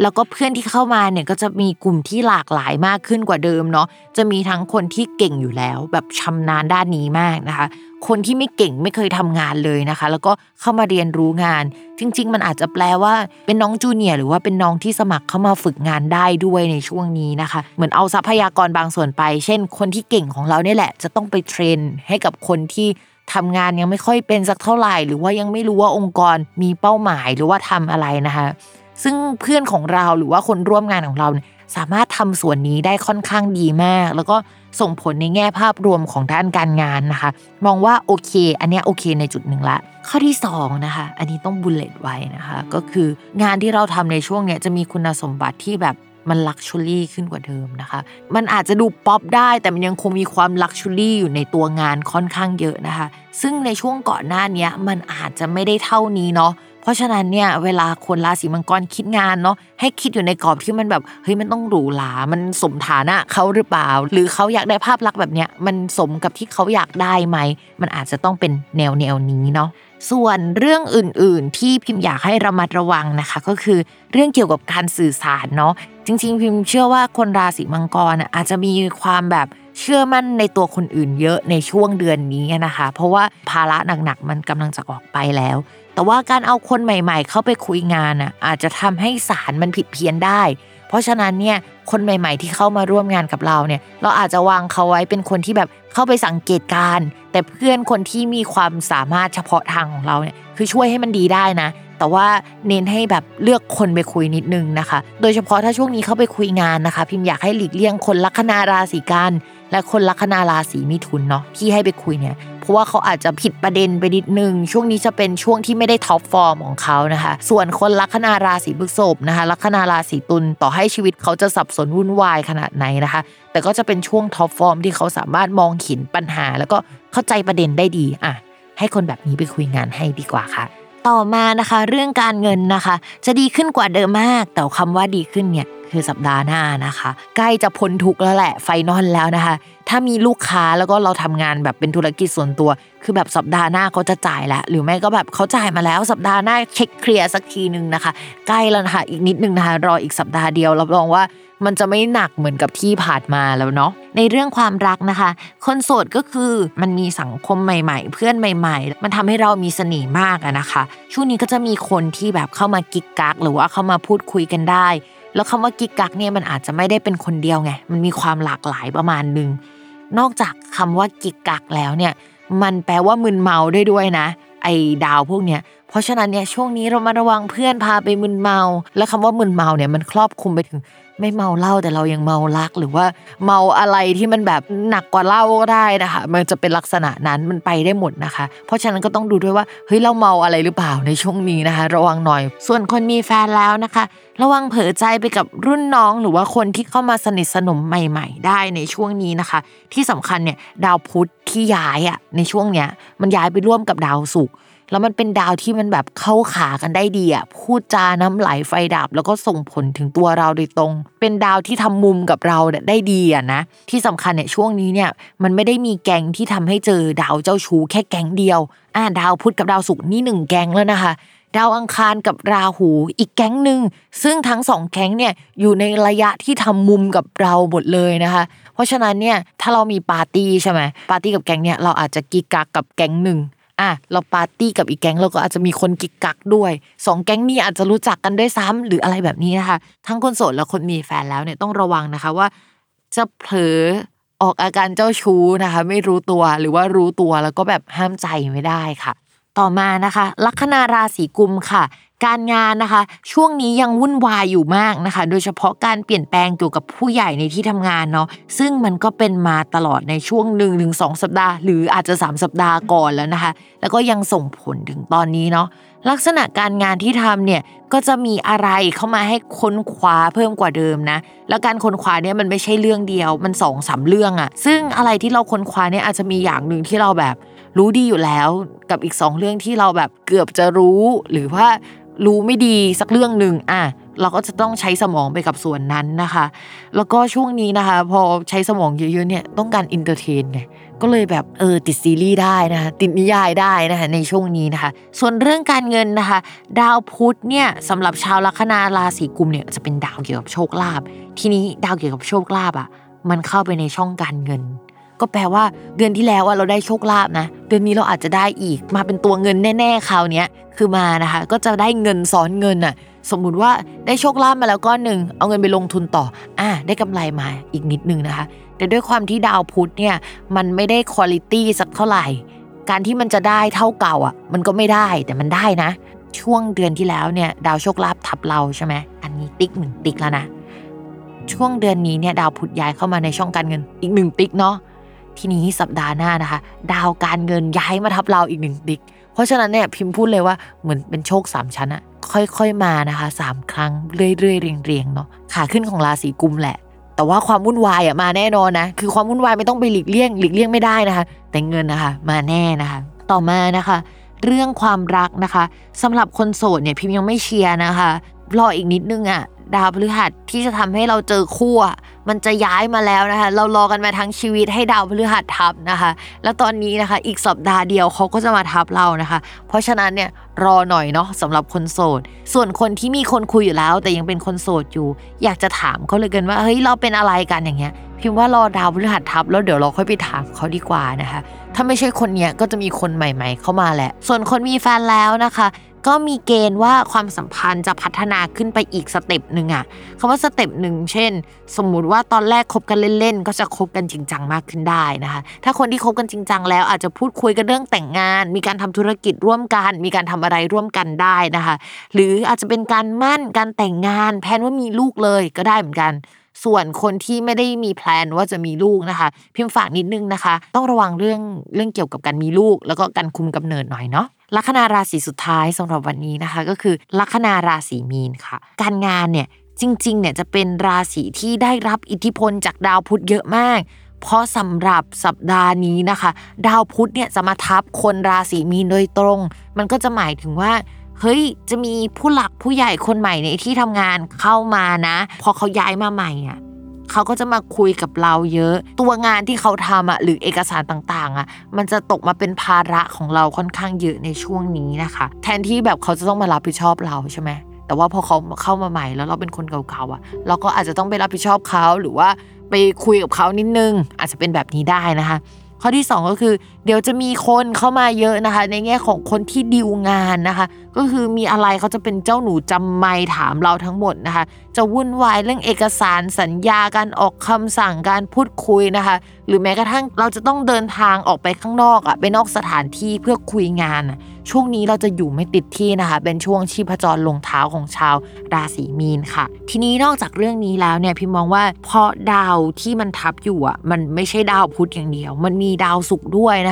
แล้วก็เพื่อนที่เข้ามาเนี่ยก็จะมีกลุ่มที่หลากหลายมากขึ้นกว่าเดิมเนาะจะมีทั้งคนที่เก่งอยู่แล้ว แบบชำนาญด้านนี้มากนะคะ คนที่ไม่เก่งไม่เคยทำงานเลยนะคะ แล้วก็เข้ามาเรียนรู้งาน จริง ๆ มันอาจจะแปลว่าเป็นน้องจูเนียร์หรือว่าเป็นน้องที่สมัครเข้ามาฝึกงานได้ด้วยในช่วงนี้นะคะ เหมือนเอาทรัพยากรบางส่วนไป เช่น คนที่เก่งของเราเนี่ยแหละ จะต้องไปเทรนให้กับคนที่ทำงานยังไม่ค่อยเป็นสักเท่าไหร่ หรือว่ายังไม่รู้ว่าองค์กรมีเป้าหมายหรือว่าทำอะไรนะคะ ซึ่งเพื่อนของเราหรือว่าคนร่วมงานของเราสามารถทำส่วนนี้ได้ค่อนข้างดีมาก แล้วก็ ส่งผลในแง่ภาพรวมของด้านการงานนะคะ มองว่าโอเค อันนี้โอเคในจุดหนึ่งละ ข้อที่สองนะคะ อันนี้ต้อง bullet ไว้นะคะ ก็คืองานที่เราทำในช่วงเนี้ยจะมีคุณสมบัติที่แบบมัน luxury ขึ้นกว่าเดิมนะคะ มันอาจจะดูป๊อปได้แต่มันยังคงมีความ luxury อยู่ในตัวงานค่อนข้างเยอะนะคะ ซึ่งในช่วงก่อนหน้านี้มันอาจจะไม่ได้เท่านี้เนาะ เพราะฉะนั้นเนี่ยเวลาคนราศีมังกรคิดงานเนาะให้คิดอยู่ในกรอบที่มันแบบเฮ้ยมันต้องหรูหรา มันสมฐานะเขาหรือเปล่า หรือเขาอยากได้ภาพลักษณ์แบบเนี้ยมันสมกับที่เขาอยากได้ไหม มันอาจจะต้องเป็นแนวแนวนี้เนาะส่วนเรื่องอื่น ๆ ที่พิมพ์อยากให้ระมัดระวังนะคะ ก็คือเรื่องเกี่ยวกับการสื่อสารเนาะจริง ๆ พิมพ์เชื่อว่าคนราศีมังกรอาจจะมีความแบบเชื่อมั่นในตัวคนอื่นเยอะในช่วงเดือนนี้นะคะ เพราะว่าภาระหนัก ๆ มันกำลังจะออกไปแล้ว แต่ว่าการเอาคนใหม่ ๆ เข้าไปคุยงานอะอาจจะทำให้สารมันผิดเพี้ยนได้ เพราะฉะนั้นเนี่ยคนใหม่ ๆ ที่เข้ามาร่วมงานกับเราเนี่ย เราอาจจะวางเขาไว้เป็นคนที่แบบเข้าไปสังเกตการณ์ แต่เพื่อนคนที่มีความสามารถเฉพาะทางของเราเนี่ยคือช่วยให้มันดีได้นะแแต่ว่าเน้นให้แบบเลือกคนไปคุยนิดนึงนะคะ โดยเฉพาะถ้าช่วงนี้เข้าไปคุยงานนะคะ พิมพ์อยากให้หลีกเลี่ยงคนลัคนาราศีกันย์และคนลัคนาราศีมิถุนเนาะที่ให้ไปคุยเนี่ย เพราะว่าเขาอาจจะผิดประเด็นไปนิดนึง ช่วงนี้จะเป็นช่วงที่ไม่ได้ top form ของเขานะคะ ส่วนคนลัคนาราศีพฤษภนะคะลัคนาราศีตุลต่อให้ชีวิตเขาจะสับสนวุ่นวายขนาดไหนนะคะ แต่ก็จะเป็นช่วง top form ที่เขาสามารถมองเห็นปัญหา แล้วก็เข้าใจประเด็นได้ดีอะให้คนแบบนี้ไปคุยงานให้ดีกว่าค่ะ ต่อมานะคะ เรื่องการเงินนะคะ จะดีขึ้นกว่าเดิมมาก แต่คำว่าดีขึ้นเนี่ยคือสัปดาห์หน้านะคะ ใกล้จะพ้นทุกข์แล้วแหละ final แล้วนะคะ ถ้ามีลูกค้าแล้วก็เราทำงานแบบเป็นธุรกิจส่วนตัว คือแบบสัปดาห์หน้าเขาจะจ่ายแล้วหรือไม่ก็แบบเขาจ่ายมาแล้ว สัปดาห์หน้าเช็ค clear สักทีนึงนะคะ ใกล้แล้วนะคะอีกนิดนึงนะคะ รออีกสัปดาห์เดียวรับรองว่า มันจะไม่หนักเหมือนกับที่ผ่านมาแล้วเนาะในเรื่องความรักนะคะ คนโสดก็คือมันมีสังคมใหม่ ๆ เพื่อนใหม่ ๆ มันทำให้เรามีเสน่ห์มากอะนะคะ ช่วงนี้ก็จะมีคนที่แบบเข้ามากิกกักหรือว่าเข้ามาพูดคุยกันได้ แล้วคำว่ากิกกักเนี่ยมันอาจจะไม่ได้เป็นคนเดียวไงมันมีความหลากหลายประมาณหนึ่งนอกจากคำว่ากิกกักแล้วเนี่ยมันแปลว่ามึนเมาได้ด้วยนะ ไอ้ดาวพวกเนี้ย เพราะฉะนั้นเนี่ยช่วงนี้เรามาระวังเพื่อนพาไปมึนเมา แล้วคำว่ามึนเมาเนี่ยมันครอบคลุมไปถึงไม่เมาเหล้าแต่เรายังเมารัก หรือว่าเมาอะไรที่มันแบบหนักกว่าเหล้าก็ได้นะคะ มันจะเป็นลักษณะนั้นมันไปได้หมดนะคะ เพราะฉะนั้นก็ต้องดูด้วยว่าเฮ้ยเราเมาอะไรหรือเปล่าในช่วงนี้นะคะ ระวังหน่อย ส่วนคนมีแฟนแล้วนะคะ ระวังเผลอใจไปกับรุ่นน้องหรือว่าคนที่เข้ามาสนิทสนมใหม่ ๆ ได้ในช่วงนี้นะคะ ที่สำคัญเนี่ยดาวพุธที่ย้ายอะในช่วงเนี้ยมันย้ายไปร่วมกับดาวศุกร์ แล้วมันเป็นดาวที่มันแบบเข้าขากันได้ดีอะพูดจาน้ำไหลไฟดับ แล้วก็ส่งผลถึงตัวเราโดยตรง เป็นดาวที่ทำมุมกับเราได้ดีอะนะที่สำคัญเนี่ยช่วงนี้เนี่ยมันไม่ได้มีแกงที่ทำให้เจอดาวเจ้าชู้แค่แกงเดียวอ่าดาวพุธกับดาวศุกร์นี่หนึ่งแกงแล้วนะคะดาวอังคารกับราหูอีกแก๊งหนึ่งซึ่งทั้งสองแก๊งเนี่ยอยู่ในระยะที่ทำมุมกับเราหมดเลยนะคะ เพราะฉะนั้นเนี่ยถ้าเรามีปาร์ตี้ใช่ไหมปาร์ตี้กับแก๊งเนี่ยเราอาจจะกีกักกับแก๊งหนึ่ง อะเราปาร์ตี้กับอีกแก๊งเราก็อาจจะมีคนกิกกักด้วยสองแก๊งนี้อาจจะรู้จักกันด้วยซ้ำหรืออะไรแบบนี้นะคะทั้งคนโสดและคนมีแฟนแล้วเนี่ยต้องระวังนะคะว่า จะเผลอออกอาการเจ้าชู้นะคะ ไม่รู้ตัวหรือว่ารู้ตัวแล้วก็แบบห้ามใจไม่ได้ค่ะ ต่อมานะคะ ลัคนาราศีกุมค่ะ การงานนะคะ ช่วงนี้ยังวุ่นวายอยู่มากนะคะ โดยเฉพาะการเปลี่ยนแปลงเกี่ยวกับผู้ใหญ่ในที่ทำงานเนาะซึ่งมันก็เป็นมาตลอดในช่วงหนึ่งถึงสองสัปดาห์ หรืออาจจะ 3 สัปดาห์ก่อนแล้วนะคะ แล้วก็ยังส่งผลถึงตอนนี้เนาะลักษณะการงานที่ทำเนี่ยก็จะมีอะไรเข้ามาให้ค้นคว้าเพิ่มกว่าเดิมนะ แล้วการค้นคว้าเนี่ยมันไม่ใช่เรื่องเดียว มันสองสามเรื่องอะซึ่งอะไรที่เราค้นคว้าเนี่ยอาจจะมีอย่างหนึ่งที่เราแบบรู้ดีอยู่แล้ว กับอีกสองเรื่องที่เราแบบเกือบจะรู้หรือว่า รู้ไม่ดีสักเรื่องหนึ่งอะเราก็จะต้องใช้สมองไปกับส่วนนั้นนะคะ แล้วก็ช่วงนี้นะคะ พอใช้สมองเยอะๆเนี่ยต้องการ entertain ไงก็เลยแบบเออติดซีรีส์ได้นะคะติดนิยายได้นะคะในช่วงนี้นะคะ ส่วนเรื่องการเงินนะคะ ดาวพุธเนี่ยสำหรับชาวลัคนาราศีกุมภ์เนี่ยจะเป็นดาวเกี่ยวกับโชคลาภทีนี้ดาวเกี่ยวกับโชคลาภอะมันเข้าไปในช่องการเงิน ก็แปลว่าเดือนที่แล้วเราได้โชคลาภนะ เดือนนี้เราอาจจะได้อีก มาเป็นตัวเงินแน่ๆคราวนี้คือมานะคะ ก็จะได้เงินซ้อนเงินอะสมมุติว่าได้โชคลาภมาแล้วก้อนหนึ่งเอาเงินไปลงทุนต่อ อะได้กำไรมาอีกนิดนึงนะคะ แต่ด้วยความที่ดาวพุธเนี่ยมันไม่ได้คุณลิตี้สักเท่าไหร่ การที่มันจะได้เท่าเก่าอะ มันก็ไม่ได้แต่มันได้นะ ช่วงเดือนที่แล้วเนี่ย ดาวโชคลาภทับเราใช่ไหมอันนี้ติ๊กหนึ่งติ๊กแล้วนะช่วงเดือนนี้เนี่ยดาวพุธย้ายเข้ามาในช่องการเงินอีกหนึ่งติ๊กเนาะ ทีนี้สัปดาห์หน้านะคะ ดาวการเงินย้ายมาทับเราอีกหนึ่งติ๊กเพราะฉะนั้นเนี่ยพิมพ์พูดเลยว่าเหมือนเป็นโชคสามชั้นอะค่อยๆมานะคะสามครั้งเรื่อยๆเรียงๆเนาะขาขึ้นของราศีกุมแหละ แต่ว่าความวุ่นวายอะมาแน่นอนนะคือความวุ่นวายไม่ต้องไปหลีกเลี่ยงหลีกเลี่ยงไม่ได้นะคะ แต่เงินนะคะ มาแน่นะคะ ต่อมานะคะ เรื่องความรักนะคะสำหรับคนโสดเนี่ยพิมพ์ยังไม่เชียร์นะคะรออีกนิดนึงอะ ดาวพฤหัสที่จะทำให้เราเจอคู่มันจะย้ายมาแล้วนะคะ เรารอกันมาทั้งชีวิตให้ดาวพฤหัสทับนะคะ แล้วตอนนี้นะคะ อีกสัปดาห์เดียวเขาก็จะมาทับเรานะคะ เพราะฉะนั้นเนี่ยรอหน่อยเนาะสำหรับคนโสด ส่วนคนที่มีคนคุยอยู่แล้ว แต่ยังเป็นคนโสดอยู่ อยากจะถามเขาเลยกันว่าเฮ้ยเราเป็นอะไรกันอย่างเงี้ย พิมพ์ว่ารอดาวพฤหัสทับแล้วเดี๋ยวเราค่อยไปถามเขาดีกว่านะคะ ถ้าไม่ใช่คนเนี้ยก็จะมีคนใหม่ ๆ เข้ามาแหละ ส่วนคนมีแฟนแล้วนะคะ ก็มีเกณฑ์ว่าความสัมพันธ์จะพัฒนาขึ้นไปอีกสเต็ปหนึ่งอะคำว่า step หนึ่งเช่น สมมุติว่าตอนแรกคบกันเล่นๆ ก็จะคบกันจริงจังมากขึ้นได้นะคะ ถ้าคนที่คบกันจริงจังแล้วอาจจะพูดคุยกันเรื่องแต่งงาน มีการทำธุรกิจร่วมกัน มีการทำอะไรร่วมกันได้นะคะ หรืออาจจะเป็นการหมั้นการแต่งงาน plan ว่ามีลูกเลยก็ได้เหมือนกันส่วนคนที่ไม่ได้มี plan ว่าจะมีลูกนะคะ พิมพ์ฝากนิดนึงนะคะ ต้องระวังเรื่องเรื่องเกี่ยวกับการมีลูก แล้วก็การคุมกำเนิดหน่อยเนาะ ลัคนาราศีสุดท้ายสำหรับวันนี้นะคะ ก็คือลัคนาราศีมีนค่ะ การงานเนี่ยจริงๆเนี่ยจะเป็นราศีที่ได้รับอิทธิพลจากดาวพุธเยอะมาก เพราะสำหรับสัปดาห์นี้นะคะ ดาวพุธเนี่ยจะมาทับคนราศีมีนโดยตรง มันก็จะหมายถึงว่าเฮ้ยจะมีผู้หลักผู้ใหญ่คนใหม่ในที่ทำงานเข้ามานะ พอเขาย้ายมาใหม่อะ เขาก็จะมาคุยกับเราเยอะ ตัวงานที่เขาทำอะหรือเอกสารต่างๆอะมันจะตกมาเป็นภาระของเราค่อนข้างเยอะในช่วงนี้นะคะ แทนที่แบบเขาจะต้องมารับผิดชอบเราใช่ไหมแต่ว่าพอเขาเข้ามาใหม่แล้วเราเป็นคนเก่าๆอะ เราก็อาจจะต้องไปรับผิดชอบเขาหรือว่าไปคุยกับเขานิดนึง อาจจะเป็นแบบนี้ได้นะคะ ข้อที่ 2 ก็คือ เดี๋ยวจะมีคนเข้ามาเยอะนะคะ ในแง่ของคนที่ดิวงานนะคะ ก็คือมีอะไรเขาจะเป็นเจ้าหนูจำไม่ถามเราทั้งหมดนะคะ จะวุ่นวายเรื่องเอกสารสัญญาการออกคำสั่งการพูดคุยนะคะ หรือแม้กระทั่งเราจะต้องเดินทางออกไปข้างนอกอะไปนอกสถานที่เพื่อคุยงานช่วงนี้เราจะอยู่ไม่ติดที่นะคะ เป็นช่วงชีพจรลงเท้าของชาวราศีมีนค่ะ ทีนี้นอกจากเรื่องนี้แล้วเนี่ยพิมมองว่าเพราะดาวที่มันทับอยู่อะมันไม่ใช่ดาวพุธอย่างเดียว มันมีดาวศุกร์ด้วยนะคะ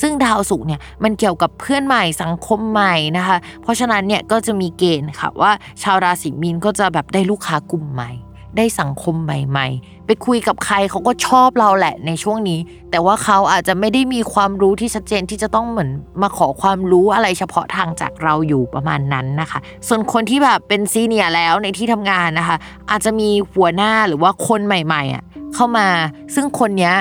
ซึ่งดาวศุกร์เนี่ยมันเกี่ยวกับเพื่อนใหม่สังคมใหม่นะคะ เพราะฉะนั้นเนี่ยก็จะมีเกณฑ์ค่ะว่า ชาวราศีมีนก็จะแบบได้ลูกค้ากลุ่มใหม่ ได้สังคมใหม่ ๆ ไปคุยกับใครเขาก็ชอบเราแหละในช่วงนี้ แต่ว่าเขาอาจจะไม่ได้มีความรู้ที่ชัดเจนที่จะต้องเหมือนมาขอความรู้อะไรเฉพาะทางจากเราอยู่ประมาณนั้นนะคะ ส่วนคนที่แบบเป็นซีเนียร์แล้วในที่ทำงานนะคะ อาจจะมีหัวหน้าหรือว่าคนใหม่ๆอะเข้ามาซึ่งคนเนี้ย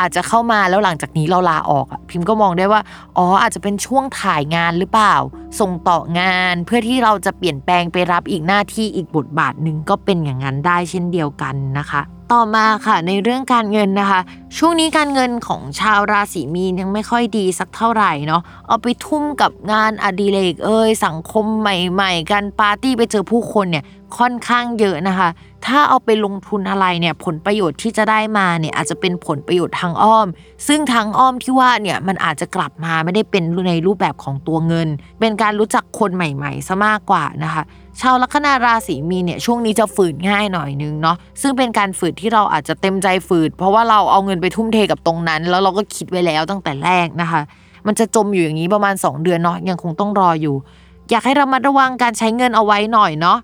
อาจจะเข้ามาแล้วหลังจากนี้เราลาออกอะพิมพ์ก็มองได้ว่า อ๋อ อาจจะเป็นช่วงถ่ายงานหรือเปล่า ส่งต่องานเพื่อที่เราจะเปลี่ยนแปลงไปรับอีกหน้าที่อีกบทบาทหนึ่งก็เป็นอย่างนั้นได้เช่นเดียวกันนะคะ ต่อมาค่ะในเรื่องการเงินนะคะ ช่วงนี้การเงินของชาวราศีมีนยังไม่ค่อยดีสักเท่าไหร่เนาะเอาไปทุ่มกับงานอดิเรกเอ่ยสังคมใหม่ๆ การปาร์ตี้ไปเจอผู้คนเนี่ยค่อนข้างเยอะนะคะ ถ้าเอาไปลงทุนอะไรเนี่ยผลประโยชน์ที่จะได้มาเนี่ยอาจจะเป็นผลประโยชน์ทางอ้อม ซึ่งทางอ้อมที่ว่าเนี่ยมันอาจจะกลับมาไม่ได้เป็นในรูปแบบของตัวเงิน เป็นการรู้จักคนใหม่ๆซะมากกว่านะคะ ชาวลัคนาราศีมีนเนี่ยช่วงนี้จะฝืนง่ายหน่อยนึงเนาะซึ่งเป็นการฝืนที่เราอาจจะเต็มใจฝืนเพราะว่าเราเอาเงินไปทุ่มเทกับตรงนั้น แล้วเราก็คิดไว้แล้วตั้งแต่แรกนะคะ มันจะจมอยู่อย่างนี้ประมาณ 2 เดือนเนาะยังคงต้องรออยู่ อยากให้เรามาระวังการใช้เงินเอาไว้หน่อยเนาะ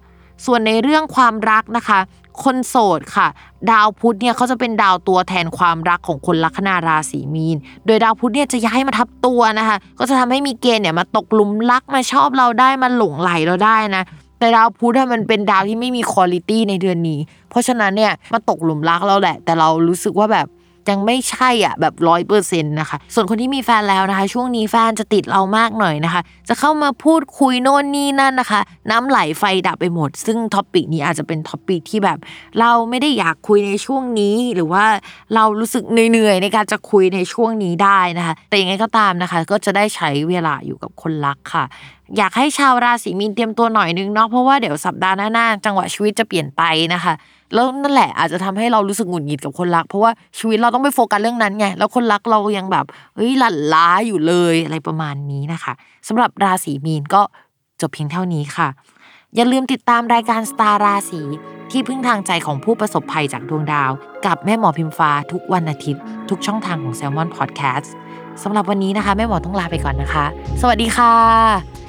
ส่วนในเรื่องความรักนะคะ คนโสดค่ะ ดาวพุธเนี่ยเขาจะเป็นดาวตัวแทนความรักของคนลัคนาราศีมีน โดยดาวพุธเนี่ยจะย้ายมาทับตัวนะคะ ก็จะทำให้มีเกณฑ์เนี่ยมาตกหลุมรักมาชอบเราได้มาหลงไหลเราได้นะ แต่ดาวพุธมันเป็นดาวที่ไม่มี quality ในเดือนนี้ เพราะฉะนั้นเนี่ยมาตกหลุมรักเราแหละ แต่เรารู้สึกว่าแบบ ยังไม่ใช่อะแบบร้อยเปอร์เซ็นต์นะคะ ส่วนคนที่มีแฟนแล้วนะคะ ช่วงนี้แฟนจะติดเรามากหน่อยนะคะ จะเข้ามาพูดคุยโน่นนี่นั่นนะคะ น้ำไหลไฟดับไปหมด ซึ่ง topic นี้อาจจะเป็น topic ที่แบบ เราไม่ได้อยากคุยในช่วงนี้ หรือว่าเรารู้สึกเหนื่อยๆในการจะคุยในช่วงนี้ได้นะคะ แต่ยังไงก็ตามนะคะ ก็จะได้ใช้เวลาอยู่กับคนรักค่ะอยากให้ชาวราศีมีนเตรียมตัวหน่อยนึงเนาะเพราะว่าเดี๋ยวสัปดาห์หน้าๆจังหวะชีวิตจะเปลี่ยนไปนะคะ แล้วนั่นแหละอาจจะทำให้เรารู้สึกหงุดหงิดกับคนรัก เพราะว่าชีวิตเราต้องไปโฟกัสเรื่องนั้นไงแล้วคนรักเรายังแบบเฮ้ยหลั่นล้าอยู่เลยอะไรประมาณนี้นะคะสำหรับราศีมีนก็จบเพียงเท่านี้ค่ะ อย่าลืมติดตามรายการสตาร์ราศีที่พึ่งทางใจของผู้ประสบภัยจากดวงดาว กับแม่หมอพิมฟ้าทุกวันอาทิตย์ ทุกช่องทางของ s ซ l m o n Podcast สำหรับวันนี้นะคะแม่หมอต้องลาไปก่อนนะคะ สวัสดีค่ะ